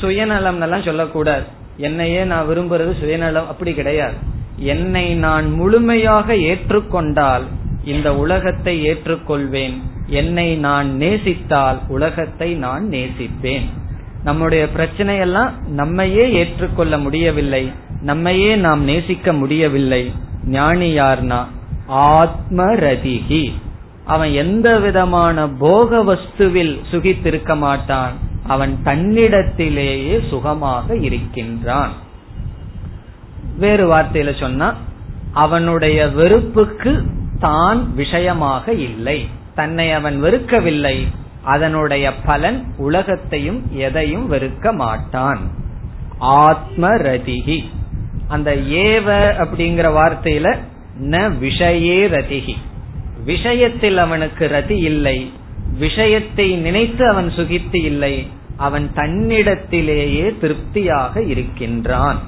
சுயநலம் எல்லாம் சொல்லக்கூடாது. என்னையே நான் விரும்புறது சுயநலம் அப்படி கிடையாது. என்னை நான் முழுமையாக ஏற்றுக்கொண்டால் இந்த உலகத்தை ஏற்றுக்கொள்வேன். என்னை நான் நேசித்தால் உலகத்தை நான் நேசிப்பேன். நம்முடைய பிரச்சனையெல்லாம் நம்மையே ஏற்றுக்கொள்ள முடியவில்லை. நம்மையே நாம் நேசிக்க முடியவில்லை. ஞானி யார்னா? ஆத்மரதிகி அவன் எந்த விதமான போக வஸ்துவில் சுகித்திருக்க மாட்டான். அவன் தன்னிடத்திலேயே சுகமாக இருக்கின்றான். வேறு வார்த்தையில சொன்னா அவனுடைய வெறுப்புக்கு தான் விஷயமாக இல்லை. தன்னை அவன் வெறுக்கவில்லை. அதனுடைய பலன் உலகத்தையும் எதையும் வெறுக்க மாட்டான். ஆத்ம ரதிகி அந்த ஏவ அப்படிங்கிற வார்த்தையில ந விஷயே ரதிகி விஷயத்தில் அவனுக்கு ரதி இல்லை. விஷயத்தை நினைத்து அவன் சுகித்து இல்லை. அவன் தன்னிடத்திலேயே திருப்தியாக இருக்கின்றான்.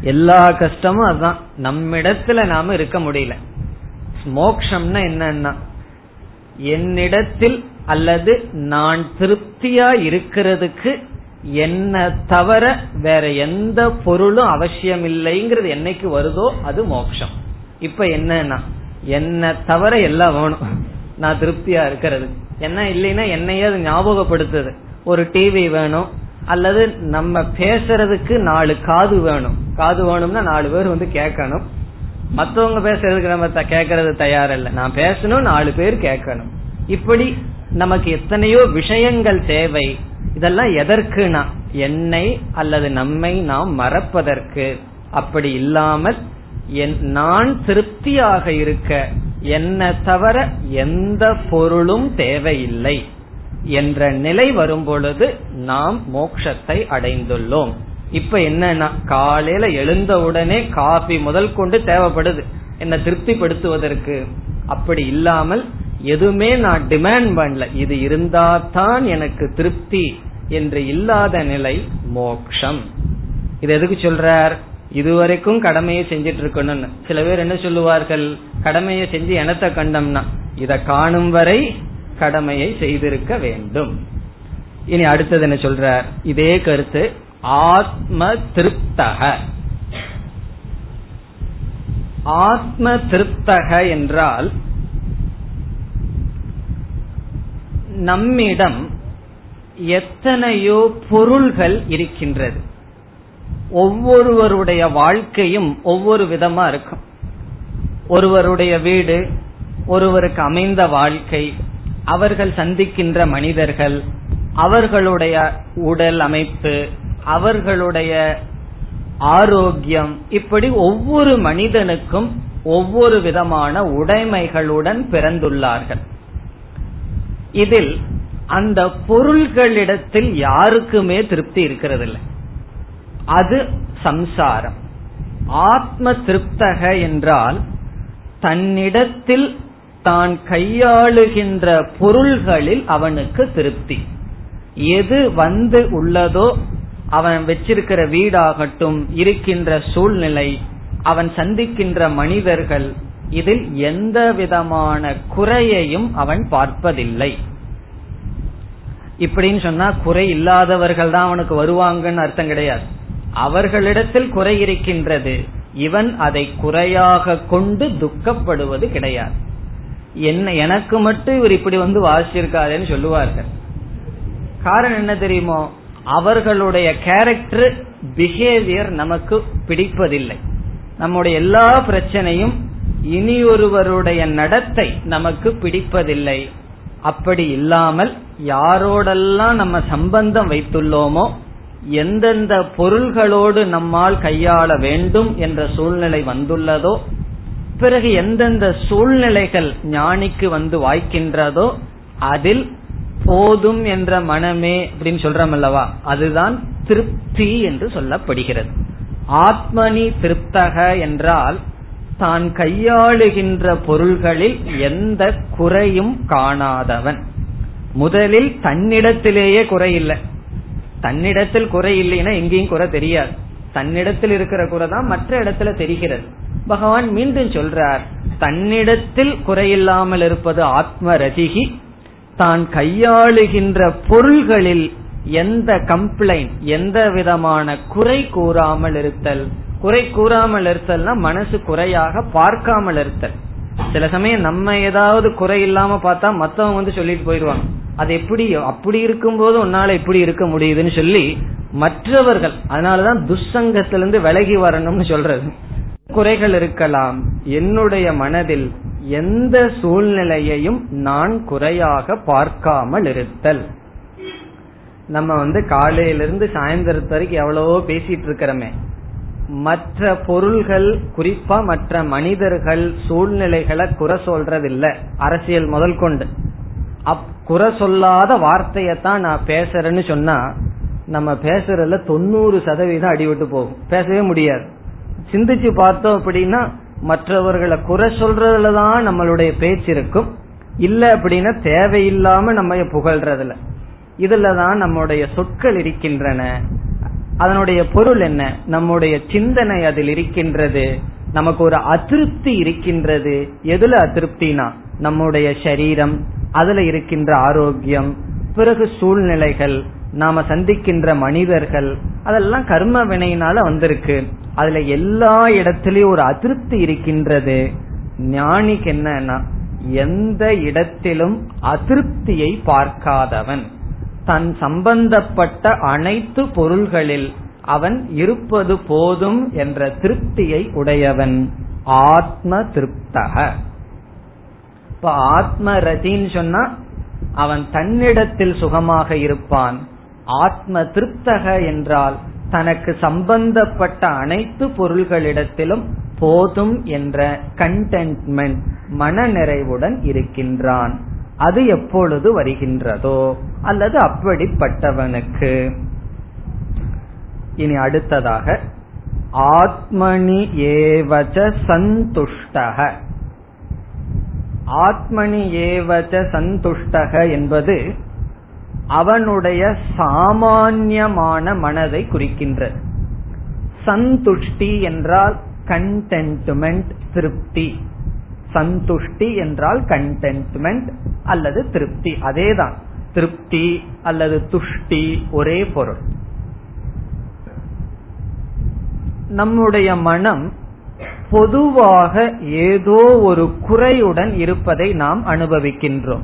எல்லா கஷ்டமும் அதுதான் நம்மிடத்துல நாம இருக்க முடியல. மோக்ஷம்னா என்னன்னா என்னிடத்தில் அல்லது நான் திருப்தியா இருக்கிறதுக்கு என்ன தவிர வேற எந்த பொருளும் அவசியம் இல்லைங்கிறது என்னைக்கு வருதோ அது மோட்சம் இப்ப என்னன்னா என்ன தவிர எல்லாம் வேணும். நான் திருப்தியா இருக்கிறது. என்ன இல்லைன்னா என்னையே அது ஞாபகப்படுத்துது. ஒரு டிவி வேணும். அல்லது நம்ம பேசுறதுக்கு நாலு காது வேணும். காது வேணும்னா நாலு பேர் வந்து கேட்கணும். மத்தவங்க பேசுறதுக்கு நம்ம கேட்கறது தயாரில்லை. நான் பேசணும் நாலு பேர் கேட்கணும் இப்படி நமக்கு எத்தனையோ விஷயங்கள் தேவை. இதெல்லாம் எதற்குனா என்னை அல்லது நம்மை நாம் மறப்பதற்கு. அப்படி இல்லாமல் நான் திருப்தியாக இருக்க என்ன தவிர எந்த பொருளும் தேவையில்லை என்ற நிலை வரும் பொழுது நாம் மோட்சத்தை அடைந்துள்ளோம். இப்ப என்னன்னா காலையில எழுந்த உடனே காபி முதல் கொண்டு தேவைப்படுது. என்ன திருப்திப்படுத்துவதற்கு அப்படி இல்லாமல் எதுவுமே நான் டிமாண்ட் பண்ணல. இது இருந்தா தான் எனக்கு திருப்தி என்று இல்லாத நிலை மோக்ஷம். இது எதுக்கு சொல்றார்? இதுவரைக்கும் கடமையை செஞ்சிட்டு இருக்கணும்னு சில பேர் என்ன சொல்லுவார்கள்? கடமையை செஞ்சு எனத்தை கண்டம்னா இத காணும் வரை கடமையை செய்திருக்க வேண்டும். இனி அடுத்தது என்ன சொல்றார்? இதே கருத்து ஆத்ம திருப்தக. ஆத்ம திருப்தக என்றால் நம்மிடம் எத்தனையோ பொருள்கள் இருக்கின்றது. ஒவ்வொருவருடைய வாழ்க்கையும் ஒவ்வொரு விதமா இருக்கும். ஒருவருடைய வீடு ஒருவருக்கு அமைந்த வாழ்க்கை அவர்கள் சந்திக்கின்ற மனிதர்கள் அவர்களுடைய உடல் அமைப்பு அவர்களுடைய ஆரோக்கியம். இப்படி ஒவ்வொரு மனிதனுக்கும் ஒவ்வொரு விதமான உடைமைகளுடன் பிறந்துள்ளார்கள். இதில் அந்த பொருள்களிடத்தில் யாருக்குமே திருப்தி இருக்கிறதில்லை. அது சம்சாரம். ஆத்ம திருப்தக என்றால் தன்னிடத்தில் தான் கையாளுகின்ற பொருள்களில் அவனுக்கு திருப்தி. எது வந்து உள்ளதோ அவன் வச்சிருக்கிற வீடாகட்டும் இருக்கின்ற சூழ்நிலை அவன் சந்திக்கின்ற மனிதர்கள் இதில் எந்த விதமான குறையையும் அவன் பார்ப்பதில்லை. இப்படின்னு சொன்னா குறை இல்லாதவர்கள் தான் அவனுக்கு வருவாங்கன்னு அர்த்தம் கிடையாது. அவர்களிடத்தில் குறை இருக்கின்றது. இவன் அதை குறையாக கொண்டு துக்கப்படுவது கிடையாது. என்ன எனக்கு மட்டும் இவர் இப்படி வந்து வாசிச்சிருக்காருன்னு சொல்லுவார்கள். காரணம் என்ன தெரியுமோ? அவர்களுடைய கேரக்டர் பிஹேவியர் நமக்கு பிடிப்பதில்லை. நம்முடைய எல்லா பிரச்சனையும் இனி ஒருவருடைய நடத்தை நமக்கு பிடிப்பதில்லை. அப்படி இல்லாமல் யாரோடெல்லாம் நம்ம சம்பந்தம் வைத்துள்ளோமோ எந்தெந்த பொருள்களோடு நம்மால் கையாள வேண்டும் என்ற சூழ்நிலை வந்துள்ளதோ பிறகு எந்தெந்த சூழ்நிலைகள் ஞானிக்கு வந்து வாய்க்கின்றதோ அதில் போதும் என்ற மனமே அப்படின்னு சொல்றோம் அல்லவா அதுதான் திருப்தி என்று சொல்லப்படுகிறது. ஆத்மனி திருப்தக என்றால் தான் கையாளுகின்ற பொருள்களில் எந்த குறையும் காணாதவன். முதலில் தன்னிடத்திலேயே குறை இல்லை. தன்னிடத்தில் குறை இல்லைன்னா எங்கேயும் குறை தெரியாது. தன்னிடத்தில் இருக்கிற குறை தான் மற்ற இடத்துல தெரிகிறது. பகவான் மீண்டும் சொல்றார் தன்னிடத்தில் குறையில்லாமல் இருப்பது ஆத்ம ரசிகி தான் கையாளுகின்ற பொருள்களில் எந்த கம்ப்ளைண்ட் எந்த விதமான குறை கூறாமல் இருத்தல். குறை கூறாமல் இருத்தல்னா மனசு குறையாக பார்க்காமல் இருத்தல். சில சமயம் நம்ம ஏதாவது குறை இல்லாம பார்த்தா மத்தவங்க வந்து சொல்லிட்டு போயிடுவாங்க. அது எப்படி அப்படி இருக்கும்போது உன்னால இப்படி இருக்க முடியுதுன்னு சொல்லி மற்றவர்கள் அதனாலதான் துஷ்சங்கத்திலிருந்து விலகி வரணும்னு சொல்றது. குறைகள் இருக்கலாம். என்னுடைய மனதில் எந்த சூழ்நிலையையும் நான் குறையாக பார்க்காமல் இருத்தல். நம்ம வந்து காலையிலிருந்து சாயந்தரத்து வரைக்கும் எவ்வளவோ பேசிட்டு இருக்கிறோமே. மற்ற பொருள்கள் குறிப்பா மற்ற மனிதர்கள் சூழ்நிலைகளை குறை சொல்றதில்ல. அரசியல் முதல் கொண்டு. அப் குறை சொல்லாத வார்த்தையத்தான் நான் பேசுறேன்னு சொன்னா நம்ம பேசுறதுல தொண்ணூறு சதவீதம் அடிவிட்டு போகும். பேசவே முடியாது. சிந்திச்சு பார்த்தோம் அப்படின்னா மற்றவர்களை குறை சொல்றதுல தான் நம்மளுடைய பேச்சு இருக்கும். இல்ல அப்படின்னா தேவையில்லாம நம்ம புகழ்றதுல இதுலதான் நம்முடைய சொற்கள் இருக்கின்றன. அதனுடைய பொருள் என்ன? நம்முடைய சிந்தனை அதில் இருக்கின்றது. நமக்கு ஒரு அதிருப்தி இருக்கின்றது. எதுல அதிருப்தினா? நம்முடைய சரீரம் அதுல இருக்கின்ற ஆரோக்கியம் பிறகு சூழ்நிலைகள் நாம சந்திக்கின்ற மனிதர்கள் அதெல்லாம் கர்ம வினையினால வந்திருக்கு. அதுல எல்லா இடத்திலயும் ஒரு அதிருப்தி இருக்கின்றது. ஞானிக்கு என்னன்னா எந்த இடத்திலும் அதிருப்தியை பார்க்காதவன். தன் சம்பந்தப்பட்ட அனைத்து பொருள்களில் அவன் இருப்பது போதும் என்ற திருப்தியை உடையவன். ஆத்ம திருப்தக. இப்ப ஆத்ம ரதின்னு சொன்னா அவன் தன்னிடத்தில் சுகமாக இருப்பான். ஆத்ம திருப்தக என்றால் தனக்கு சம்பந்தப்பட்ட அனைத்து பொருள்களிடத்திலும் போதும் என்ற கண்டென்ட்மெண்ட் மனநிறைவுடன் இருக்கின்றான். அது எப்பொழுது வருகின்றதோ அல்லது அப்படிப்பட்டவனுக்கு. இனி அடுத்ததாக ஆத்மனி ஏவச்ச சந்துஷ்டக. ஆத்மனி ஏவச்ச சந்துஷ்டக என்பது அவனுடைய சாமான்யமான மனதை குறிக்கின்றது சந்துஷ்டி என்றால் கண்டென்ட்மெண்ட் திருப்தி. சந்துஷ்டி என்றால் கண்டென்ட்மெண்ட் அல்லது திருப்தி. அதேதான். திருப்தி அல்லது துஷ்டி ஒரே பொருள். நம்முடைய மனம் பொதுவாக ஏதோ ஒரு குறையுடன் இருப்பதை நாம் அனுபவிக்கின்றோம்.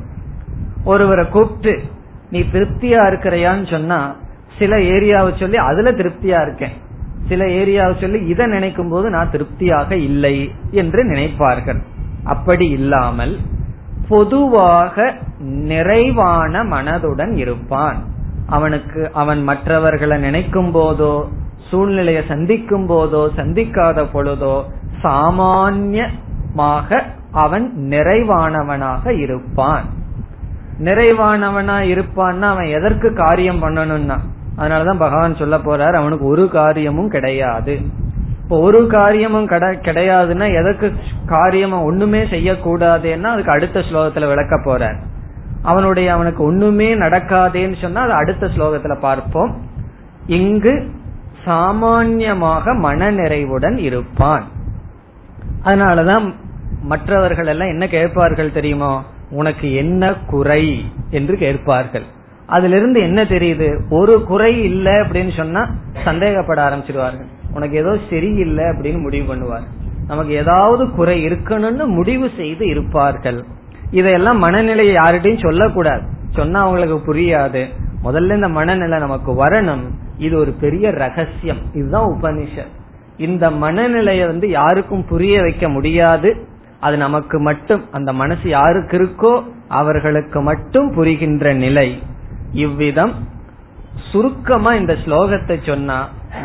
ஒருவரை கூப்பிட்டு நீ திருப்தியா இருக்கிறையான்னு சொன்னா சில ஏரியாவை சொல்லி அதுல திருப்தியா இருக்கேன். சில ஏரியாவை சொல்லி இதை நினைக்கும் போது நான் திருப்தியாக இல்லை என்று நினைப்பார்கள். அப்படி இல்லாமல் பொதுவாக நிறைவான மனதுடன் இருப்பான். அவனுக்கு அவன் மற்றவர்களை நினைக்கும் போதோ சூழ்நிலையை சந்திக்கும் போதோ சந்திக்காத பொழுதோ சாமான்யமாக அவன் நிறைவானவனாக இருப்பான். நிறைவானவனா இருப்பான்னா அவன் எதற்கு காரியம் பண்ணணும்னா? அதனாலதான் பகவான் சொல்ல போறார் அவனுக்கு ஒரு காரியமும் கிடையாது. இப்போ ஒரு காரியமும் கிடையாதுன்னா எதற்கு காரியம் ஒண்ணுமே செய்யக்கூடாதுன்னா அதுக்கு அடுத்த ஸ்லோகத்துல விளக்க போறார். அவனுடைய அவனுக்கு ஒண்ணுமே நடக்காதேன்னு சொன்னா அது அடுத்த ஸ்லோகத்துல பார்ப்போம். இங்கு சாமான்யமாக மனநிறைவுடன் இருப்பான். அதனாலதான் மற்றவர்கள் எல்லாம் என்ன கேட்பார்கள் தெரியுமோ? உனக்கு என்ன குறை என்று கேட்பார்கள். அதுல இருந்து என்ன தெரியுது? ஒரு குறை இல்லை அப்படின்னு சொன்னா சந்தேகப்பட ஆரம்பிச்சிருவார்கள். உனக்கு ஏதோ சரியில்லை அப்படின்னு முடிவு பண்ணுவார். நமக்கு ஏதாவது குறை இருக்கணும்னு முடிவு செய்து இருப்பார்கள். இதையெல்லாம் மனநிலையை யார்கிட்டையும் சொல்லக்கூடாது. சொன்னா அவங்களுக்கு புரியாது. முதல்ல இந்த மனநிலை நமக்கு வரணும். இது ஒரு பெரிய ரகசியம். இதுதான் உபனிஷத். இந்த மனநிலையை வந்து யாருக்கும் புரிய வைக்க முடியாது. அது நமக்கு மட்டும் அந்த மனசு யாருக்கு இருக்கோ அவர்களுக்கு மட்டும் புரிகின்ற நிலை. இவ்விதம் சுருக்கமா இந்த ஸ்லோகத்தை சொன்னா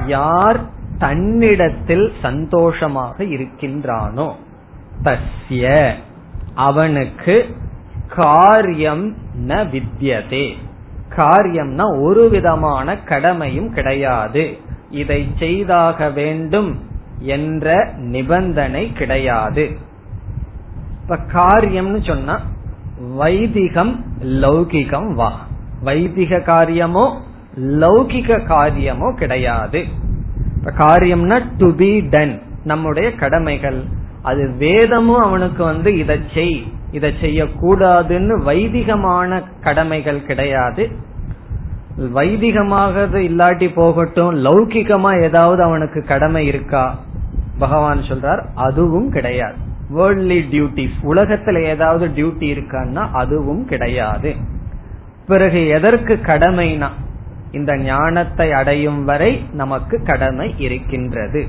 யார் தன்னிடத்தில் சந்தோஷமாக இருக்கின்றானோ தஸ்ய அவனுக்கு காரியம் ந வித்தியதே காரியம்னா ஒரு விதமான கடமையும் கிடையாது. இதை செய்தாக வேண்டும் என்ற நிபந்தனை கிடையாது. இப்ப காரியம்னு சொன்னா வைதிகம் லௌகிகம் வா. வைதிக காரியமோ லௌகிக காரியமோ கிடையாது. இப்ப காரியம்னா டு பி டன் நம்முடைய கடமைகள். அது வேதமும் அவனுக்கு வந்து இதை செய் இதை செய்யக்கூடாதுன்னு வைதிகமான கடமைகள் கிடையாது. வைதிகமாக இல்லாட்டி போகட்டும் லௌகிகமா ஏதாவது அவனுக்கு கடமை இருக்கா? பகவான் சொல்றார் அதுவும் கிடையாது. வேர்ல்ட்லி டியூட்டிஸ் உலகத்துல ஏதாவது டியூட்டி இருக்கான்னா அதுவும் கிடையாது. பிறகு எதற்கு கடமைனா இந்த ஞானத்தை அடையும் வரை நமக்கு கடமை இருக்கின்றது.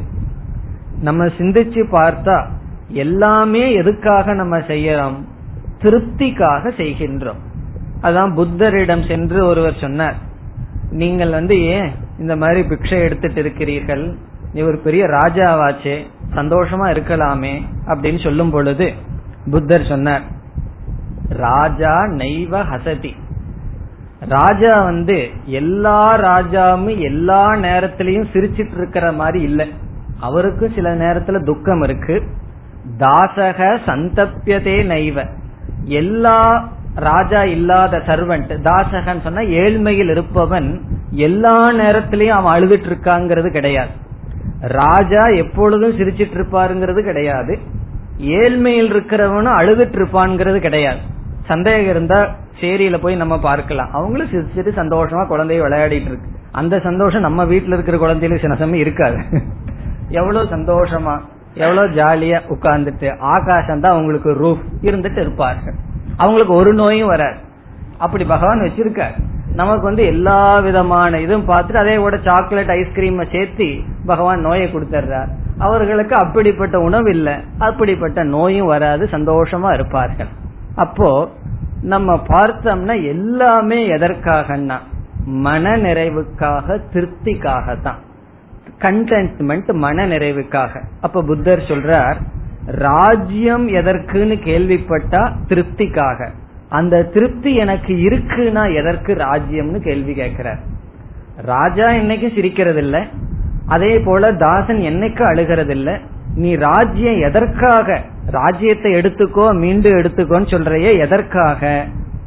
நம்ம சிந்திச்சு பார்த்தா எல்லாமே எதுக்காக நம்ம செய்யறோம்? திருப்திக்காக செய்கின்றோம். அதான் புத்தரிடம் சென்று ஒருவர் சொன்னார் நீங்கள் வந்து ஏன் இந்த மாதிரி பிக்ஷை எடுத்துட்டு இருக்கிறீர்கள்? இவர் பெரிய ராஜாவாச்சே. சந்தோஷமா இருக்கலாமே அப்படின்னு சொல்லும் பொழுது புத்தர் சொன்னார் ராஜா நெய்வ ஹசதி. ராஜா வந்து எல்லா ராஜாவும் எல்லா நேரத்திலையும் சிரிச்சிட்டு இருக்கிற மாதிரி இல்லை. அவருக்கும் சில நேரத்துல துக்கம் இருக்கு. தாசக சந்தப்பியதே நைவ. எல்லா ராஜா இல்லாத சர்வன்ட் தாசகன் சொன்னா ஏழ்மையில் இருப்பவன் எல்லா நேரத்திலையும் அவன் அழுதுட்டு இருக்காங்கிறது கிடையாது. ராஜா எப்பொழுதும் சிரிச்சிட்டு இருப்பாருங்கிறது கிடையாது. ஏழ்மையில் இருக்கிறவனும் அழுதுட்டு இருப்பான்ங்கிறது கிடையாது. சந்தேகம் இருந்தா சேரியில போய் நம்ம பார்க்கலாம். அவங்களும் சிரிச்சிட்டு சந்தோஷமா குழந்தைய விளையாடிட்டு இருக்கு அந்த சந்தோஷம் நம்ம வீட்டுல இருக்கிற குழந்தையில சில சமயம் இருக்காது. எவ்வளவு சந்தோஷமா எவ்வளவு ஜாலியா உட்கார்ந்துட்டு ஆகாசம் தான் அவங்களுக்கு ரூஃப் இருந்துட்டு இருப்பார்கள். அவங்களுக்கு ஒரு நோயும் வராது. அப்படி பகவான் வச்சிருக்க நமக்கு வந்து எல்லா விதமான இதுவும் பார்த்துட்டு அதே கூட சாக்லேட் ஐஸ்கிரீம் சேர்த்து பகவான் நோயை கொடுத்துறார் அவர்களுக்கு அப்படிப்பட்ட உணவு இல்லை. அப்படிப்பட்ட நோயும் வராது. சந்தோஷமா இருப்பார்கள். அப்போ நம்ம பார்த்தோம்னா எல்லாமே எதற்காகன்னா மன நிறைவுக்காக திருப்திக்காக தான் கண்டென்ட்மெண்ட் மன நிறைவுக்காக அப்ப புத்தர் சொல்றார் ராஜ்யம் எதற்குன்னு கேள்விப்பட்டா திருப்திக்காக. அந்த திருப்தி எனக்கு இருக்குன்னா எதற்கு ராஜ்யம்னு கேள்வி கேட்கிறார். ராஜா என்னைக்கு சிரிக்கிறது இல்ல அதே போல தாசன் என்னைக்கு அழுகிறது இல்ல நீ ராஜ்யம் எதற்காக ராஜ்யத்தை எடுத்துக்கோ மீண்டும் எடுத்துக்கோன்னு சொல்றையே எதற்காக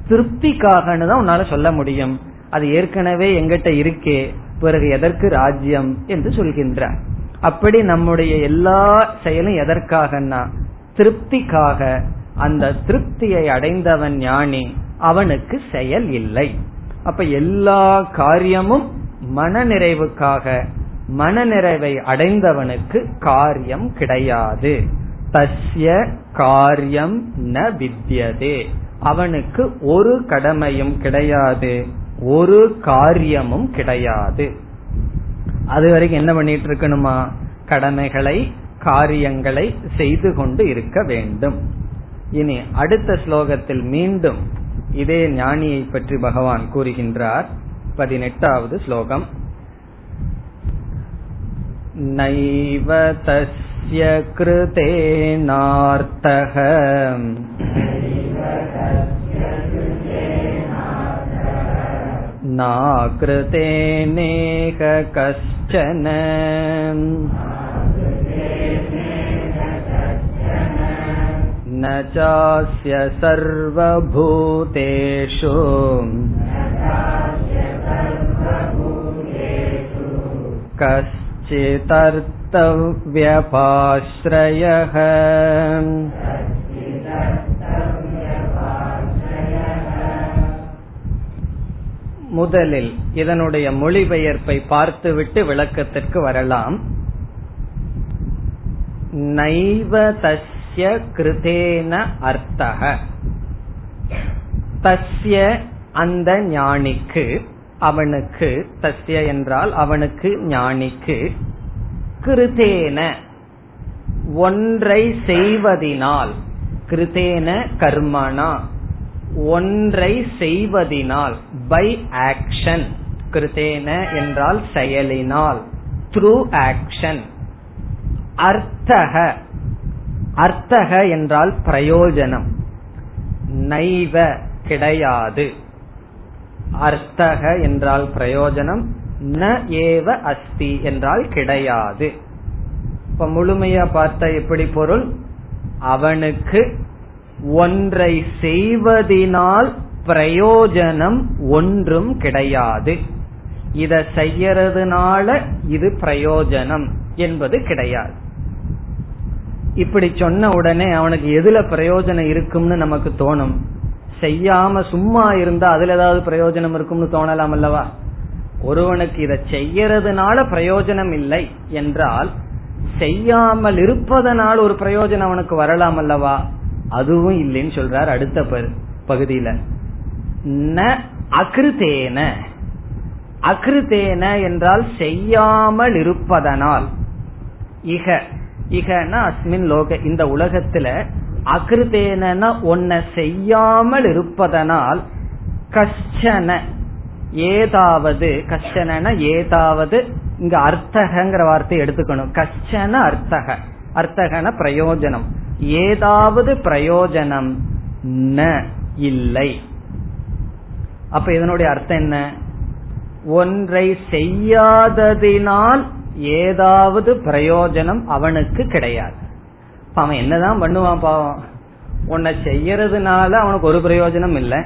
திருப்திக்காகன்னு தான் உன்னால சொல்ல முடியும். அது ஏற்கனவே எங்கிட்ட இருக்கே பிறகு எதற்கு ராஜ்யம் என்று சொல்கின்றார். அப்படி நம்முடைய எல்லா செயலும் எதற்காகனா திருப்திக்காக அந்த திருப்தியை அடைந்தவன் ஞானி அவனுக்கு செயல் இல்லை. அப்ப எல்லா காரியமும் மன நிறைவுக்காக மன நிறைவை அடைந்தவனுக்கு காரியம் கிடையாது. தஸ்ய காரியம் ந வித்தியதே அவனுக்கு ஒரு கடமையும் கிடையாது ஒரு காரியமும் கிடையாது. அது வரைக்கும் என்ன பண்ணிட்டு இருக்கணுமா? கடமைகளை காரியங்களை செய்து கொண்டு இருக்க வேண்டும். இனி அடுத்த ஸ்லோகத்தில் மீண்டும் இதே ஞானியை பற்றி பகவான் கூறுகின்றார் பதினெட்டாவது ஸ்லோகம் நைவ தஸ்ய கிருதேனார்த்தக नाकृतेनेह कश्चन न चास्य सर्वभूतेषु कश्चिदर्थव्यपाश्रयः முதலில் இதனுடைய மொழிபெயர்ப்பை பார்த்துவிட்டு விளக்கத்திற்கு வரலாம் நைவ தஸ்ய கிருதேன அர்த்தக தஸ்ய அந்த ஞானிக்கு அவனுக்கு தஸ்ய என்றால் அவனுக்கு ஞானிக்கு கிருதேன ஒன்றை செய்வதினால் கிருதேன கர்மனா ஒன்றை செய்வதினால் பை ஆக்ஷன் கிருதேன என்றால் செயலினால் த்ரூ ஆக்ஷன் அர்த்தக அர்த்தக என்றால் பிரயோஜனம். நைவ கிடையாது. அர்த்தக என்றால் பிரயோஜனம் ந ஏவ அஸ்தி என்றால் கிடையாது. இப்ப முழுமையா பார்த்த எப்படி பொருள்? அவனுக்கு ஒன்றை செய்வதினால் பிரயோஜனம் ஒன்றும் கிடையாது. இத செய்யறதுனால இது பிரயோஜனம் என்பது கிடையாது. இப்படி சொன்ன உடனே அவனுக்கு எதுல பிரயோஜனம் இருக்கும்னு நமக்கு தோணும். செய்யாம சும்மா இருந்தா அதுல ஏதாவது பிரயோஜனம் இருக்கும்னு தோணலாம் அல்லவா? ஒருவனுக்கு இதை செய்யறதுனால பிரயோஜனம் இல்லை என்றால் செய்யாமல் இருப்பதனால் ஒரு பிரயோஜனம் அவனுக்கு வரலாம் அல்லவா? அதுவும் இல்லைன்னு சொல்றார் அடுத்த பகுதியில. ந அகிருத்தேன. அகிருத்தேன என்றால் செய்யாமல் இருப்பதனால். இக இகனா அஸ்மின் லோக இந்த உலகத்துல அகிருத்தேன ஒன்ன செய்யாமல் இருப்பதனால் கஷ்டன ஏதாவது கஷ்டன ஏதாவது இங்க அர்த்தகங்கிற வார்த்தை எடுத்துக்கணும். கஷ்டன அர்த்தக அர்த்தகன பிரயோஜனம். ஏதாவது பிரயோஜனம் ந இல்லை. அப்ப இதனுடைய அர்த்தம் என்ன? ஒன்றை செய்யாததினால் ஏதாவது பிரயோஜனம் அவனுக்கு கிடையாது. அவன் என்னதான் பண்ணுவான் பாவம்? உன்னை செய்யறதுனால அவனுக்கு ஒரு பிரயோஜனம் இல்லை.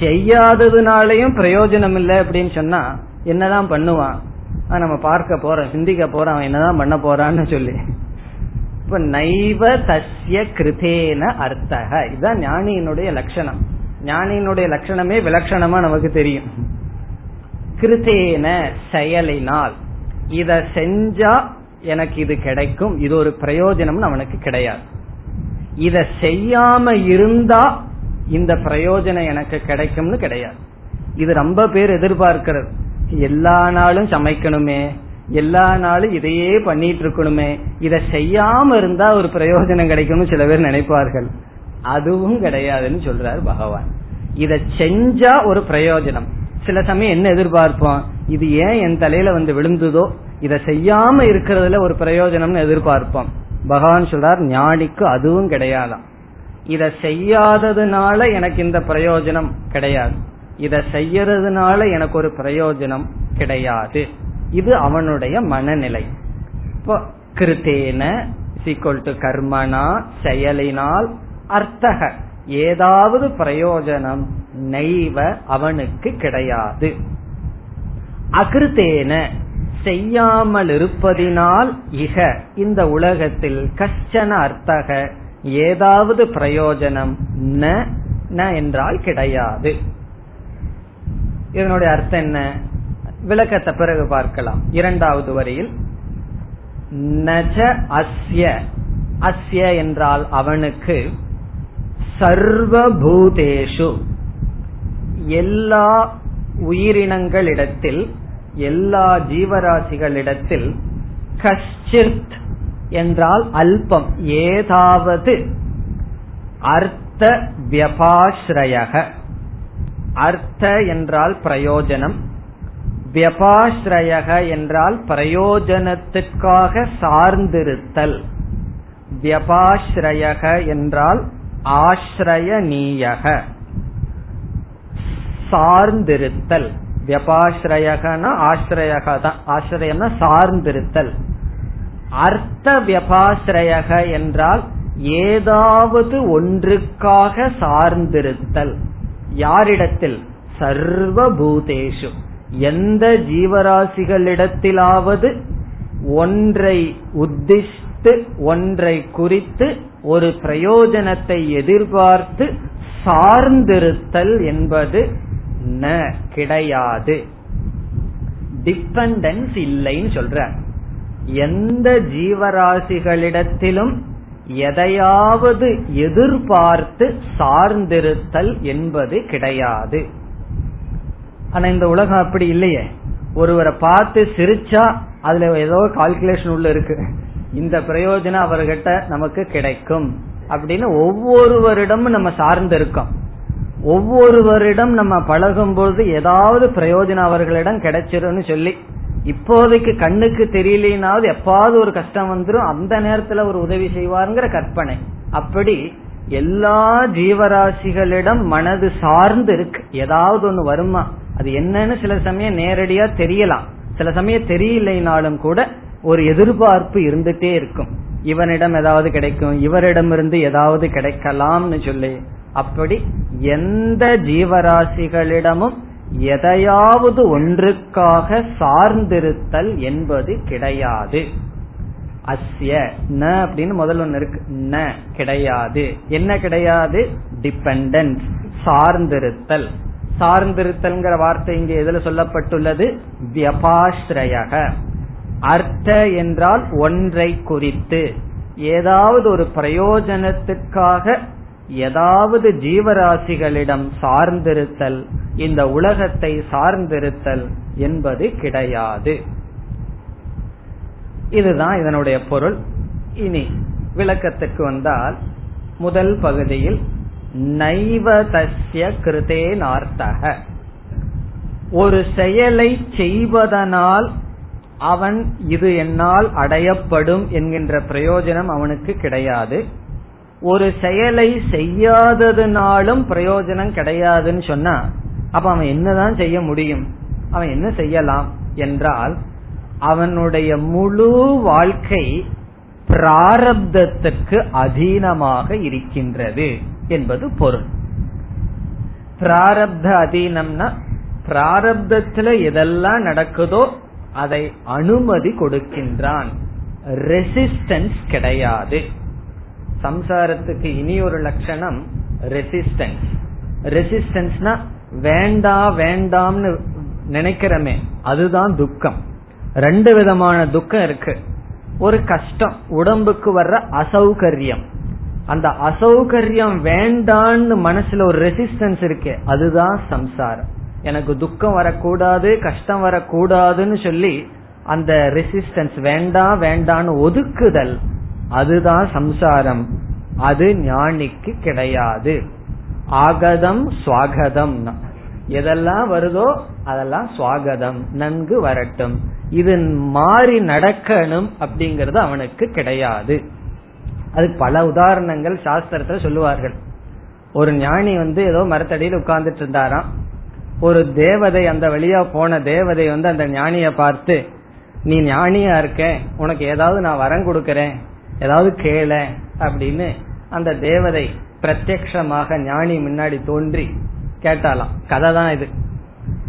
செய்யாததுனாலையும் பிரயோஜனம் இல்லை அப்படின்னு சொன்னா என்னதான் பண்ணுவான்? நம்ம பார்க்க போறோம் சிந்திக்க போறோம் அவன் என்னதான் பண்ண போறான்னு சொல்லி. இப்ப நைவ தஸ்ய கிருதேன அர்த்தக இதுதான் ஞானியினுடைய லட்சணம். ஞானியினுடைய லட்சணமே விலட்சணமா நமக்கு தெரியும். கிருதேன செயலினால். இத செஞ்சா எனக்கு இது கிடைக்கும். இது ஒரு பிரயோஜனம் அவனுக்கு கிடையாது. இத செய்யாம இருந்தா இந்த பிரயோஜனம் எனக்கு கிடைக்கும்னு கிடையாது. இது ரொம்ப பேர் எதிர்பார்க்கிறது. எல்லா நாளும் சமைக்கணுமே. எல்லா நாளும் இதையே பண்ணிட்டு இருக்கணுமே. இத செய்யாம இருந்தா ஒரு பிரயோஜனம் கிடைக்கும்னு சில பேர் நினைப்பார்கள். அதுவும் கிடையாதுன்னு சொல்றாரு பகவான். இத செஞ்சா ஒரு பிரயோஜனம். சில சமயம் என்ன எதிர்பார்ப்போம்? இது ஏன் என் தலையில வந்து விழுந்ததோ? இத செய்யாம இருக்கிறதுல ஒரு பிரயோஜனம்னு எதிர்பார்ப்போம். பகவான் சொல்றார் ஞானிக்கு அதுவும் கிடையாதாம். இத செய்யாததுனால எனக்கு இந்த பிரயோஜனம் கிடையாது. இத செய்யறதுனால எனக்கு ஒரு பிரயோஜனம் கிடையாது. இது அவனுடைய மனநிலை. இப்போ கிருத்தேன சீக்வல் டு கர்மனா செயலினால் அர்த்தக. ஏதாவது பிரயோஜனம். நெய்வ அவனுக்கு கிடையாது. அகிருத்தேன செய்யாமல் இருப்பதினால் இக. இந்த உலகத்தில் கஷ்டன அர்த்தக. ஏதாவது பிரயோஜனம் ந என்றால் கிடையாது. இதனுடைய அர்த்தம் என்ன? விளக்கத்தை பிறகு பார்க்கலாம். இரண்டாவது வரியில் நஜ அஸ்ய. அஸ்ய என்றால் அவனுக்கு சர்வபூதேஷு எல்லா உயிரினங்களிடத்தில் எல்லா ஜீவராசிகளிடத்தில் கஷ்டித் என்றால் அல்பம் ஏதாவது அர்த்த வியபாஸ்ரயக அர்த்த என்றால் பிரயோஜனம் வியபாஸ்ரயக என்றால் பிரயோஜனத்திற்காக சார்ந்திருத்தல் வியபாஸ்ரயக என்றால் ஆசிரயநீயக சார்ந்திருத்தல். வியபாஸ்ரயகனா ஆசிரயக தான் ஆசிரியம்னா சார்ந்திருத்தல். அர்த்த வியபாசிரயக என்றால் ஏதாவது ஒன்றுக்காக சார்ந்திருத்தல். யாரிடத்தில்? சர்வபூதேஷு. எந்த ஜீவராசிகளிடத்திலாவது ஒன்றை உத்திஷ்டு ஒன்றை குறித்து ஒரு பிரயோஜனத்தை எதிர்பார்த்து சார்ந்திருத்தல் என்பது ந கிடையாது. டிபெண்டன்ஸ் இல்லைன்னு சொல்ற. எந்த ஜீவராசிகளிடத்திலும் எதையாவது எதிர்பார்த்து சார்ந்திருத்தல் என்பது கிடையாது. ஆனா இந்த உலகம் அப்படி இல்லையே. ஒருவரை பார்த்து சிரிச்சா அதுல ஏதோ கால்குலேஷன் உள்ள இருக்கு. இந்த பிரயோஜனம் அவர்கிட்ட நமக்கு கிடைக்கும். அப்படின்னு ஒவ்வொருவரிடமும் நம்ம சார்ந்து இருக்கோம் ஒவ்வொருவரிடம் நம்ம பழகும் ஏதாவது பிரயோஜனம் அவர்களிடம் கிடைச்சிரும்னு சொல்லி இப்போதைக்கு கண்ணுக்கு தெரியலனாவது எப்பாவது ஒரு கஷ்டம் வந்துடும் அந்த நேரத்துல ஒரு உதவி செய்வாருங்கிற கற்பனை. அப்படி எல்லா ஜீவராசிகளிடம் மனது சார்ந்து இருக்கு. ஏதாவது ஒண்ணு வருமா? அது என்னன்னு சில சமயம் நேரடியா தெரியலாம். சில சமயம் தெரியலைனாலும் கூட ஒரு எதிர்பார்ப்பு இருந்துட்டே இருக்கும். இவனிடம் ஏதாவது கிடைக்கும் இவரிடமிருந்து ஏதாவது கிடைக்கலாம்னு சொல்லி. அப்படி எந்த ஜீவராசிகளிடமும் எதையாவது ஒன்றுக்காக சார்ந்திருத்தல் என்பது கிடையாது. அஸ்ய ந அப்படின்னு முதல் ஒன்னு இருக்கு. ந கிடையாது. என்ன கிடையாது? டிபெண்டன்ஸ் சார்ந்திருத்தல். சார்ந்திருத்தல்ங்கிற வார்த்தை இங்கே எதுல சொல்லப்பட்டுள்ளது? வியபாஸ்ரயக அர்த்த என்றால் ஒன்றை குறித்து. ஏதாவது ஒரு பிரயோஜனத்துக்காக ஏதாவது ஜீவராசிகளிடம் சார்ந்திருத்தல் இந்த உலகத்தை சார்ந்திருத்தல் என்பது கிடையாது. இதுதான் இதனுடைய பொருள். இனி விளக்கத்துக்கு வந்தால் முதல் பகுதியில் நைவதஸ்ய கிருதே நார்த்தக. ஒரு செயலை செய்வதனால் அவன் இது என்னால் அடையப்படும் என்கின்ற பிரயோஜனம் அவனுக்கு கிடையாது. ஒரு செயலை செய்யாததுனாலும் பிரயோஜனம் கிடையாதுன்னு சொன்னா அப்ப அவன் என்னதான் செய்ய முடியும்? அவன் என்ன செய்யலாம் என்றால் அவனுடைய முழு வாழ்க்கை பிராரப்தத்துக்கு அதீனமாக இருக்கின்றது என்பது பொருள். பிராரப்த அதீனம்னா பிராரப்தத்துல எதெல்லாம் நடக்குதோ அதை அனுமதி கொடுக்கின்றான். ரெசிஸ்டன்ஸ் கிடையாது. சம்சாரத்துக்கு இனி ஒரு லட்சணம் ரெசிஸ்டன்ஸ் ரெசிஸ்டன்ஸ்னா வேண்டாம் வேண்டாம்னு நினைக்கிறமே அதுதான் துக்கம். ரெண்டு விதமான துக்கம் இருக்கு. ஒரு கஷ்டம் உடம்புக்கு வர்ற அசௌகரியம். அந்த அசௌகரியம் வேண்டான்னு மனசுல ஒரு ரெசிஸ்டன்ஸ் இருக்கு அதுதான் சம்சாரம். எனக்கு துக்கம் வரக்கூடாது கஷ்டம் வரக்கூடாதுன்னு சொல்லி அந்த ரெசிஸ்டன்ஸ் வேண்டாம் வேண்டான்னு ஒதுக்குதல் அதுதான் சம்சாரம். அது ஞானிக்கு கிடையாது. ஆகதம் சுவாகதம். எதெல்லாம் வருதோ அதெல்லாம் சுவாகதம். நன்கு வரட்டும். இது மாறி நடக்கணும் அப்படிங்கறது அவனுக்கு கிடையாது. அது பல உதாரணங்கள் சாஸ்திரத்துல சொல்லுவார்கள். ஒரு ஞானி வந்து ஏதோ மரத்தடியில் உட்கார்ந்துட்டு இருந்தாராம். ஒரு தேவதை அந்த வழியா போன தேவதை வந்து அந்த ஞானிய பார்த்து நீ ஞானியா இருக்க. உனக்கு ஏதாவது நான் வரம் கொடுக்கறேன். ஏதாவது கேள அப்படின்னு அந்த தேவதை பிரத்யக்ஷமாக ஞானி முன்னாடி தோன்றி கேட்டாலாம். கதை தான் இது.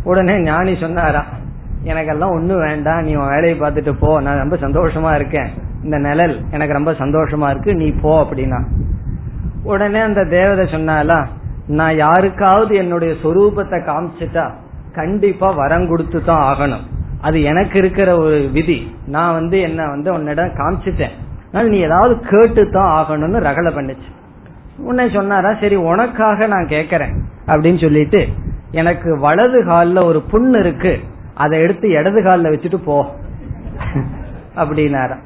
உடனே ஞானி சொன்னாரா எனக்கெல்லாம் ஒன்றும் வேண்டாம். நீ உன் வேலையை பார்த்துட்டு போ. நான் ரொம்ப சந்தோஷமா இருக்கேன். இந்த நிழல் எனக்கு ரொம்ப சந்தோஷமா இருக்கு. நீ போ அப்படின்னா. உடனே அந்த தேவதை சொன்னாலா நான் யாருக்காவது என்னுடைய சொரூபத்தை காமிச்சிட்டா கண்டிப்பா வரம் கொடுத்து தான் ஆகணும். அது எனக்கு இருக்கிற ஒரு விதி. நான் வந்து என்ன வந்து உன்னிடம் காமிச்சிட்டேன். நீ ஏதாவது கேட்டு தான் ஆகணும்னு ரகலை பண்ணுச்சு. உன்னை சொன்னாரா சரி உனக்காக நான் கேக்குறேன் அப்படின்னு சொல்லிட்டு எனக்கு வலது காலில் ஒரு புண்ணு இருக்கு அதை எடுத்து இடது காலில் வச்சுட்டு போ. அப்படின்னாரா.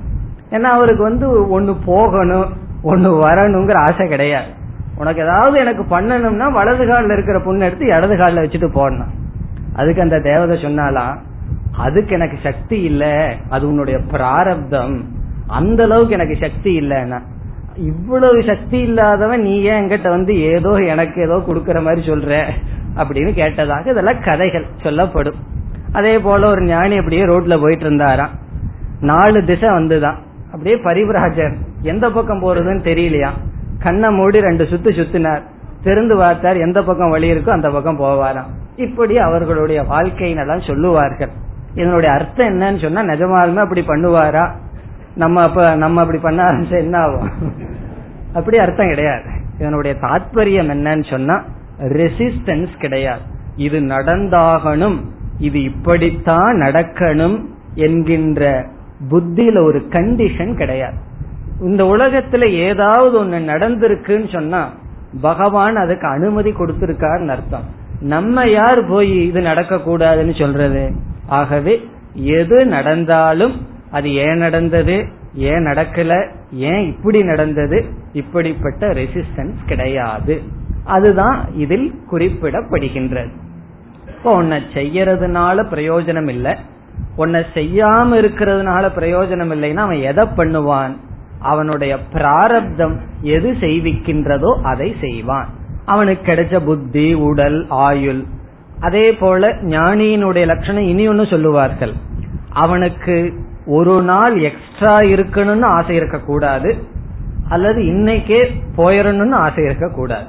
ஏன்னா அவருக்கு வந்து ஒன்னு போகணும் ஒன்னு வரணுங்கிற ஆசை கிடையாது. உனக்கு ஏதாவது எனக்கு பண்ணணும்னா வலது காலில் இருக்கிற புண்ணு எடுத்து இடது காலில் வச்சுட்டு போடணும். அதுக்கு அந்த தேவதை சொன்னாலாம் அதுக்கு எனக்கு சக்தி இல்ல அது உன்னுடைய பிராரப்தம். அந்த அளவுக்கு எனக்கு சக்தி இல்லைன்னா. இவ்வளவு சக்தி இல்லாதவன் நீ ஏன் என்கிட்ட வந்து ஏதோ எனக்கு ஏதோ கொடுக்கற மாதிரி சொல்ற? அப்படின்னு கேட்டதாக இதெல்லாம் கதைகள் சொல்லப்படும். அதே போல ஒரு ஞானி அப்படியே ரோட்ல போயிட்டு இருந்தாராம். நாலு திசை வந்துதான். அப்படியே பரிவராஜர் எந்த பக்கம் போறதுன்னு தெரியலையா? கண்ணை மூடி ரெண்டு சுத்து சுத்தினார். திறந்து பார்த்தார் எந்த பக்கம் வழி இருக்கோ அந்த பக்கம் போவாராம். இப்படி அவர்களுடைய வாழ்க்கையினெல்லாம் சொல்லுவார்கள். இதனுடைய அர்த்தம் என்னன்னு சொன்னா நிஜமாலுமே அப்படி பண்ணுவாரா? நம்ம அப்ப நம்ம அப்படி பண்ண ஆரம்பிச்சா என்ன ஆகும் அப்படி அர்த்தம் கிடையாது. இதனுடைய தாத்பரியம் என்னன்னு சொன்னா ரெசிஸ்டன்ஸ் கிடையாது. இது நடந்தாகணும். இது இப்படித்தான் நடக்கணும் என்கின்ற புத்தியில ஒரு கண்டிஷன் கிடையாது. இந்த உலகத்துல ஏதாவது ஒண்ணு நடந்திருக்குன்னு சொன்னா பகவான் அதுக்கு அனுமதி கொடுத்திருக்காருன்னு அர்த்தம். நம்ம யார் போய் இது நடக்க கூடாதுன்னு சொல்றது? ஆகவே எது நடந்தாலும் அது ஏன் நடந்தது ஏன் நடக்கல ஏன் இப்படி நடந்தது இப்படிப்பட்ட ரெசிஸ்டன்ஸ் கிடையாது. அதுதான் இதில் குறிப்பிடப்படுகின்றது. இப்போ உன்னை செய்யறதுனால பிரயோஜனம் இல்லை. உன்னை செய்யாம இருக்கிறதுனால பிரயோஜனம் இல்லைன்னா அவன் எதை பண்ணுவான்? அவனுடைய பிராரப்தம் எது செய்விக்கின்றதோ அதை செய்வான். அவனுக்கு கிடைச்ச புத்தி உடல் ஆயுள். அதே போல ஞானியினுடைய லட்சணம் இனி ஒன்னு சொல்லுவார்கள். அவனுக்கு ஒரு நாள் எக்ஸ்ட்ரா இருக்கணும்னு ஆசை இருக்கக்கூடாது அல்லது இன்னைக்கே போயிடணும்னு ஆசை இருக்கக்கூடாது.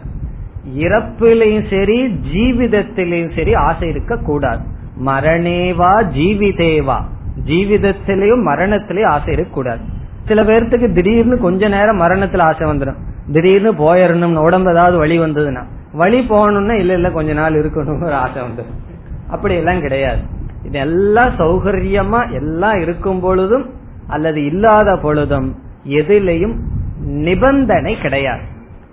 இறப்பிலையும் சரி ஜீவிதத்திலையும் சரி ஆசை இருக்க கூடாது மரணேவா ஜீவிதேவா. ஜீவிதத்திலையும் மரணத்திலேயும் ஆசை இருக்கக்கூடாது. சில பேர்த்துக்கு திடீர்னு கொஞ்ச நேரம் மரணத்துல ஆசை வந்துடும் திடீர்னு போயிடணும் உடம்பு ஏதாவது வழி வந்ததுன்னா வழி போகணும்னா இல்ல இல்ல கொஞ்ச நாள் இருக்கணும் ஆசை வந்துடும் அப்படி எல்லாம் கிடையாது. இது எல்லாம் சௌகரியமா எல்லாம் இருக்கும் பொழுதும் அல்லது இல்லாத பொழுதும் எதிலையும் நிபந்தனை கிடையாது.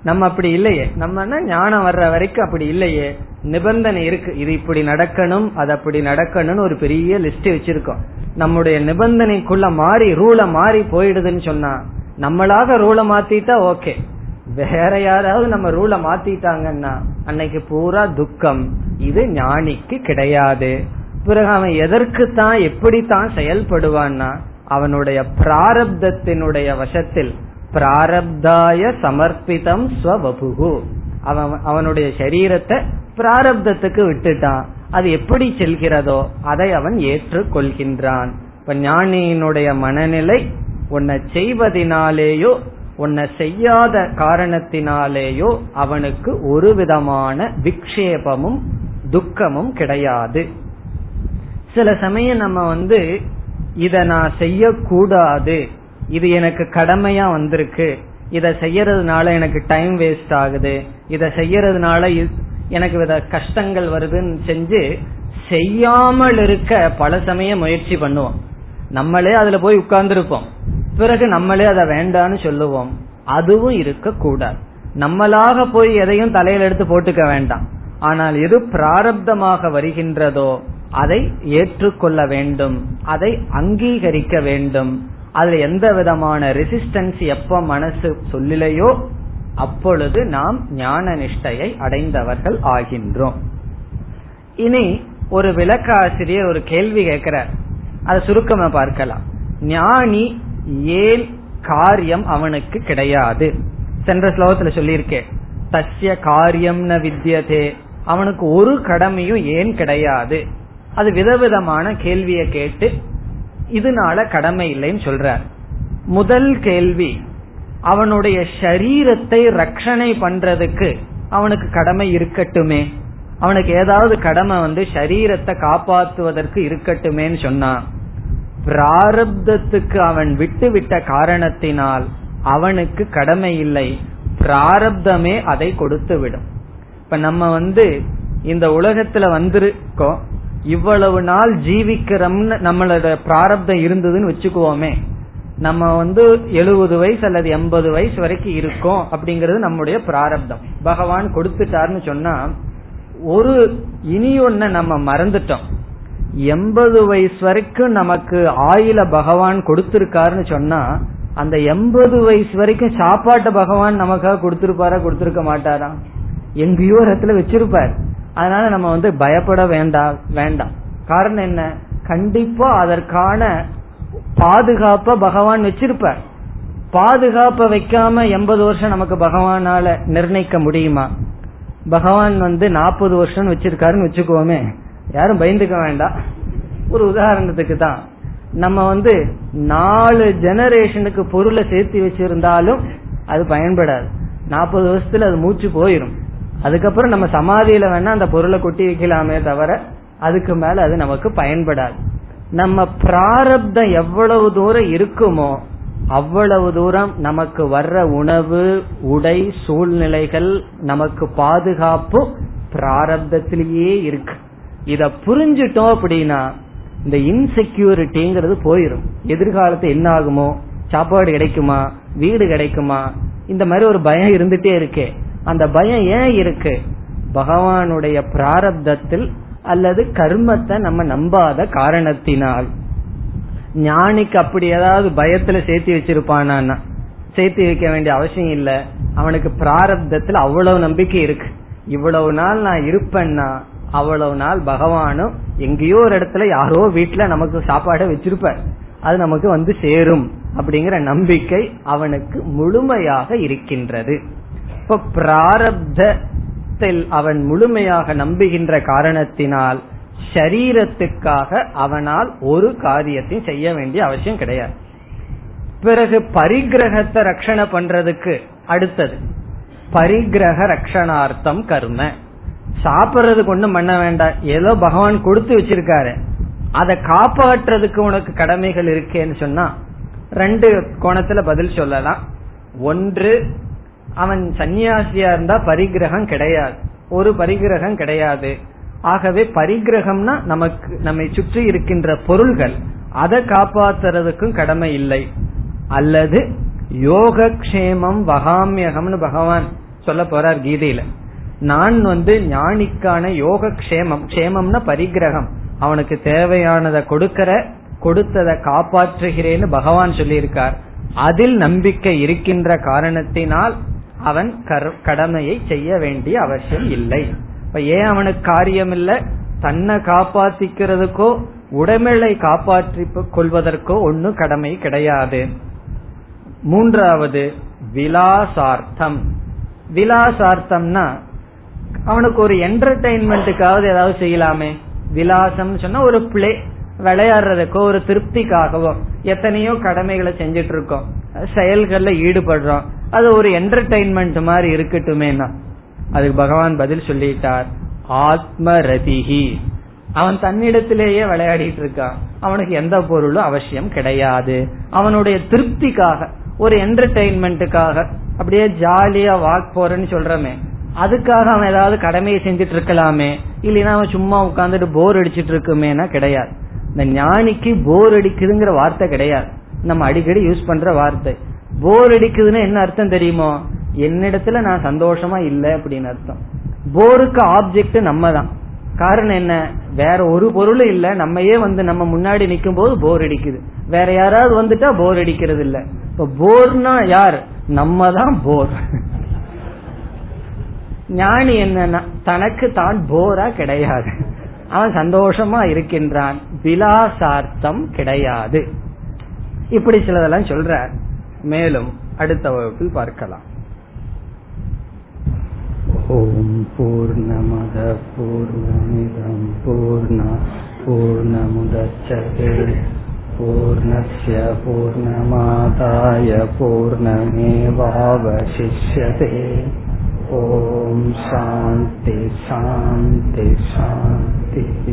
நம்ம அப்படி இல்லையே. நம்ம ஞானம் வர்ற வரைக்கும் அப்படி இல்லையே. நிபந்தனை இருக்கு. இது இப்படி நடக்கணும் அது அப்படி நடக்கணும்னு ஒரு பெரிய லிஸ்ட் வச்சிருக்கோம். நம்முடைய நிபந்தனைக்குள்ள மாறி ரூலை மாறி போயிடுதுன்னு சொன்னா நம்மளாக ரூலை மாத்திட்டா ஓகே வேற யாராவது நம்ம ரூலை மாத்திட்டாங்கன்னா அன்னைக்கு பூரா துக்கம். இது ஞானிக்கு கிடையாது. பிறகு அவன் எதற்குத்தான் எப்படித்தான் செயல்படுவான்னா அவனுடைய பிராரப்தத்தினுடைய வசத்தில் பிராரப்தாய சமர்ப்பிதம் ஸ்வபுகு அவன் அவனுடைய சரீரத்தை பிராரப்தத்துக்கு விட்டுட்டான். அது எப்படி செல்கிறதோ அதை அவன் ஏற்றுக்கொள்கின்றான். இப்ப ஞானியினுடைய மனநிலை உன்னை செய்வதனாலேயோ உன்னை செய்யாத காரணத்தினாலேயோ அவனுக்கு ஒரு விதமான விக்ஷேபமும் துக்கமும் கிடையாது. சில சமயம் நம்ம வந்து இத நான் செய்யக்கூடாது. இது எனக்கு கடமையா வந்திருக்கு. இத செய்யறதுனால எனக்கு டைம் வேஸ்ட் ஆகுது. இத செய்யறதுனால எனக்கு வித கஷ்டங்கள் வருதுன்னு செஞ்சு செய்யாமல் இருக்க பல சமயம் முயற்சி பண்ணுவோம். நம்மளே அதுல போய் உட்கார்ந்துருப்போம். பிறகு நம்மளே அதை வேண்டான்னு சொல்லுவோம். அதுவும் இருக்கக்கூடாது. நம்மளாக போய் எதையும் தலையில எடுத்து போட்டுக்க வேண்டாம். ஆனால் எது பிராரப்தமாக வருகின்றதோ அதை ஏற்றுக்கொள்ள வேண்டும். அதை அங்கீகரிக்க வேண்டும். அதுல எந்த விதமான ரெசிஸ்டன்ஸ் எப்ப மனசு சொல்லலையோ அப்பொழுது நாம் ஞான நிஷ்டையை அடைந்தவர்கள் ஆகின்றோம். இனி ஒரு விளக்காசிரியர் ஒரு கேள்வி கேட்கிறார். அதை சுருக்கமா பார்க்கலாம். ஞானி ஏன் காரியம் அவனுக்கு கிடையாது? சென்ற ஸ்லோகத்துல சொல்லியிருக்கேன் தஸ்ய காரியம் ந வித்தியதே அவனுக்கு ஒரு கடமையும் ஏன் கிடையாது? அது விதவிதமான கேள்வியை கேட்டு இதனால கடமை இல்லைன்னு சொல்றார். முதல் கேள்வி அவனுடைய சரீரத்தை ரட்சணை பண்றதுக்கு அவனுக்கு கடமை இருக்கட்டுமே? அவனுக்கு ஏதாவது கடமை வந்து சரீரத்தை காப்பாற்றுவதற்கு இருக்கட்டுமேன்னு சொன்னான் பிராரப்தத்துக்கு அவன் விட்டு விட்ட காரணத்தினால் அவனுக்கு கடமை இல்லை. பிராரப்தமே அதை கொடுத்து விடும் இப்ப நம்ம வந்து இந்த உலகத்துல வந்திருக்கோம். இவ்வளவு நாள் ஜீவிக்கிறோம்னு நம்மளோட பிராரப்தம் இருந்ததுன்னு வச்சுக்குவோமே. நம்ம வந்து எழுபது வயசு அல்லது எண்பது வயசு வரைக்கும் இருக்கோம் அப்படிங்கறது நம்முடைய பிராரப்தம். பகவான் கொடுத்துட்டாருன்னு சொன்னா ஒரு இனி ஒன்ன நம்ம மறந்துட்டோம். எண்பது வயசு வரைக்கும் நமக்கு ஆயில பகவான் கொடுத்திருக்காருன்னு சொன்னா அந்த எண்பது வயசு வரைக்கும் சாப்பாட்டு பகவான் நமக்காக கொடுத்திருப்பாரா கொடுத்திருக்க மாட்டாரா? எங்கேயோ இடத்துல வச்சிருப்பார். அதனால நம்ம வந்து பயப்பட வேண்டாம் வேண்டாம். காரணம் என்ன? கண்டிப்பா அதற்கான பாதுகாப்ப பகவான் வச்சிருப்பார். பாதுகாப்ப வைக்காம எண்பது வருஷம் நமக்கு பகவானால நிர்ணயிக்க முடியுமா? பகவான் வந்து நாற்பது வருஷம் வச்சிருக்காருன்னு வச்சுக்கோமே. யாரும் பயந்துக்க வேண்டாம். ஒரு உதாரணத்துக்கு தான். நம்ம வந்து நாலு ஜெனரேஷனுக்கு பொருளை சேர்த்து வச்சிருந்தாலும் அது பயன்படாது. நாற்பது வருஷத்துல அது மூச்சு போயிடும் அதுக்கப்புறம் நம்ம சமாதியில வேணா அந்த பொருளை கொட்டி வைக்கலாமே தவிர அதுக்கு மேல அது நமக்கு பயன்படாது. நம்ம பிராரப்தம் எவ்வளவு தூரம் இருக்குமோ அவ்வளவு தூரம் நமக்கு வர்ற உணவு உடை சூழ்நிலைகள் நமக்கு பாதுகாப்பு பிராரப்தத்திலேயே இருக்கு. இத புரிஞ்சிட்டோம் அப்படின்னா இந்த இன்செக்யூரிட்டிங்கிறது போயிடும் எதிர்காலத்து என்ன ஆகுமோ சாப்பாடு கிடைக்குமா வீடு கிடைக்குமா இந்த மாதிரி ஒரு பயம் இருந்துட்டே இருக்கே. அந்த பயம் ஏன் இருக்கு? பகவானுடைய பிராரப்தத்தில் அல்லது கர்மத்தை நம்ம நம்பாத காரணத்தினால். ஞானிக்கு அப்படி ஏதாவது பயத்துல சேர்த்து வச்சிருப்பானா சேர்த்து வைக்க வேண்டிய அவசியம் இல்ல. அவனுக்கு பிராரப்தத்தில் அவ்வளவு நம்பிக்கை இருக்கு. இவ்வளவு நாள் நான் இருப்பேன்னா அவ்வளவு நாள் பகவானும் எங்கேயோ ஒரு இடத்துல யாரோ வீட்டுல நமக்கு சாப்பாடை வச்சிருப்பார். அது நமக்கு வந்து சேரும் அப்படிங்கிற நம்பிக்கை அவனுக்கு முழுமையாக இருக்கின்றது. இப்ப பிராரப்தத்தில் அவன் முழுமையாக நம்புகின்ற காரணத்தினால் சரீரத்துக்காக அவனால் ஒரு காரியத்தையும் செய்ய வேண்டிய அவசியம் கிடையாது. பிறகு பரிகிரகத்தை ரட்சணை பண்றதுக்கு அடுத்தது. பரிகிரக ரக்ஷணார்த்தம் கர்ம. சாப்பிட்றதுக்கு ஒண்ணும் பண்ண வேண்டாம். ஏதோ பகவான் கொடுத்து வச்சிருக்காரு. அதை காப்பாற்றுறதுக்கு உனக்கு கடமைகள் இருக்கேன்னு சொன்னா ரெண்டு கோணத்துல பதில் சொல்லலாம். ஒன்று அவன் சன்னியாசியா இருந்தா பரிகிரகம் கிடையாது. ஒரு பரிகிரகம் கிடையாது. ஆகவே பரிகிரகம்னா நமக்கு நம்மை சுற்றி இருக்கின்ற பொருள்கள். அதை காப்பாத்துறதுக்கும் கடமை இல்லை. அல்லது யோகக்ஷேமம் வகாமியகம்னு பகவான் சொல்ல போறார் கீதையில. நான் வந்து ஞானிக்கான யோக கஷேமம் கஷேமம்னா பரிகிரகம் அவனுக்கு தேவையானதை கொடுக்கற கொடுத்ததை காப்பாற்றுகிறேன்னு பகவான் சொல்லியிருக்கார். அதில் நம்பிக்கை இருக்கின்ற காரணத்தினால் அவன் கடமையை செய்ய வேண்டிய அவசியம் இல்லை. இப்ப ஏன் அவனுக்கு காரியம் இல்லை தன்னை காப்பாத்திக்கிறதுக்கோ உடமையை காப்பாற்றி கொள்வதற்கோ ஒன்னும் கடமை கிடையாது. மூன்றாவது விலாசார்த்தம். விலாசார்த்தம்னா அவனுக்கு ஒரு என்டர்டைன்மெண்ட்டுக்காவது ஏதாவது செய்யலாமே. விலாசம் சொன்னா ஒரு பிளே விளையாடுறதுக்கோ ஒரு திருப்திக்காகவோ எத்தனையோ கடமைகளை செஞ்சிட்டு இருக்கோம். செயல்கள்ல ஈடுபடுறோம். அது ஒரு என்டர்டைன்மெண்ட் மாதிரி இருக்கட்டுமே அதுக்கு பகவான் பதில் சொல்லிட்டார். ஆத்ம ரதிகி அவன் தன்னிடத்திலேயே விளையாடிட்டு இருக்கான். அவனுக்கு எந்த பொருளும் அவசியம் கிடையாது. அவனுடைய திருப்திக்காக ஒரு என்டர்டைன்மெண்ட்டுக்காக அப்படியே ஜாலியா வாக் போறேன்னு சொல்றமே. அதுக்காக அவன் ஏதாவது கடமையை செஞ்சுட்டு இருக்கலாமே. இல்லைன்னா அவன் சும்மா உட்காந்துட்டு போர் அடிச்சிட்டு இருக்குமேனா கிடையாது. இந்த ஞானிக்கு போர் அடிக்குதுங்கிற வார்த்தை கிடையாது. நம்ம அடிக்கடி யூஸ் பண்ற வார்த்தை. போர் அடிக்குதுன்னு என்ன அர்த்தம் தெரியுமோ? என்னிடத்துல நான் சந்தோஷமா இல்லை அப்படின்னு அர்த்தம். போருக்கு ஆப்ஜெக்ட் நம்ம தான் காரணம் என்ன? வேற ஒரு பொருளும் இல்ல. நம்மையே வந்து நம்ம முன்னாடி நிக்கும் போது போர் அடிக்குது. வேற யாராவது வந்துட்டா போர் அடிக்கிறது இல்ல. இப்ப போர்னா யார்? நம்ம தான் போர் ஞானி என்னன்னா தனக்கு தான் போரா கிடையாது. அவன் சந்தோஷமா இருக்கின்றான். விலாசார்த்தம் கிடையாது. இப்படி சிலதெல்லாம் சொல்ற மேலும் அடுத்த வகுப்பில் பார்க்கலாம் ஓம் பூர்ணமத பூர்ணமிதம் பூர்ண பூர்ணமுதச்சதே पूर्णस्य पूर्णमादाय पूर्णमेवावशिष्यते ॐ शान्ति शान्ति शान्तिः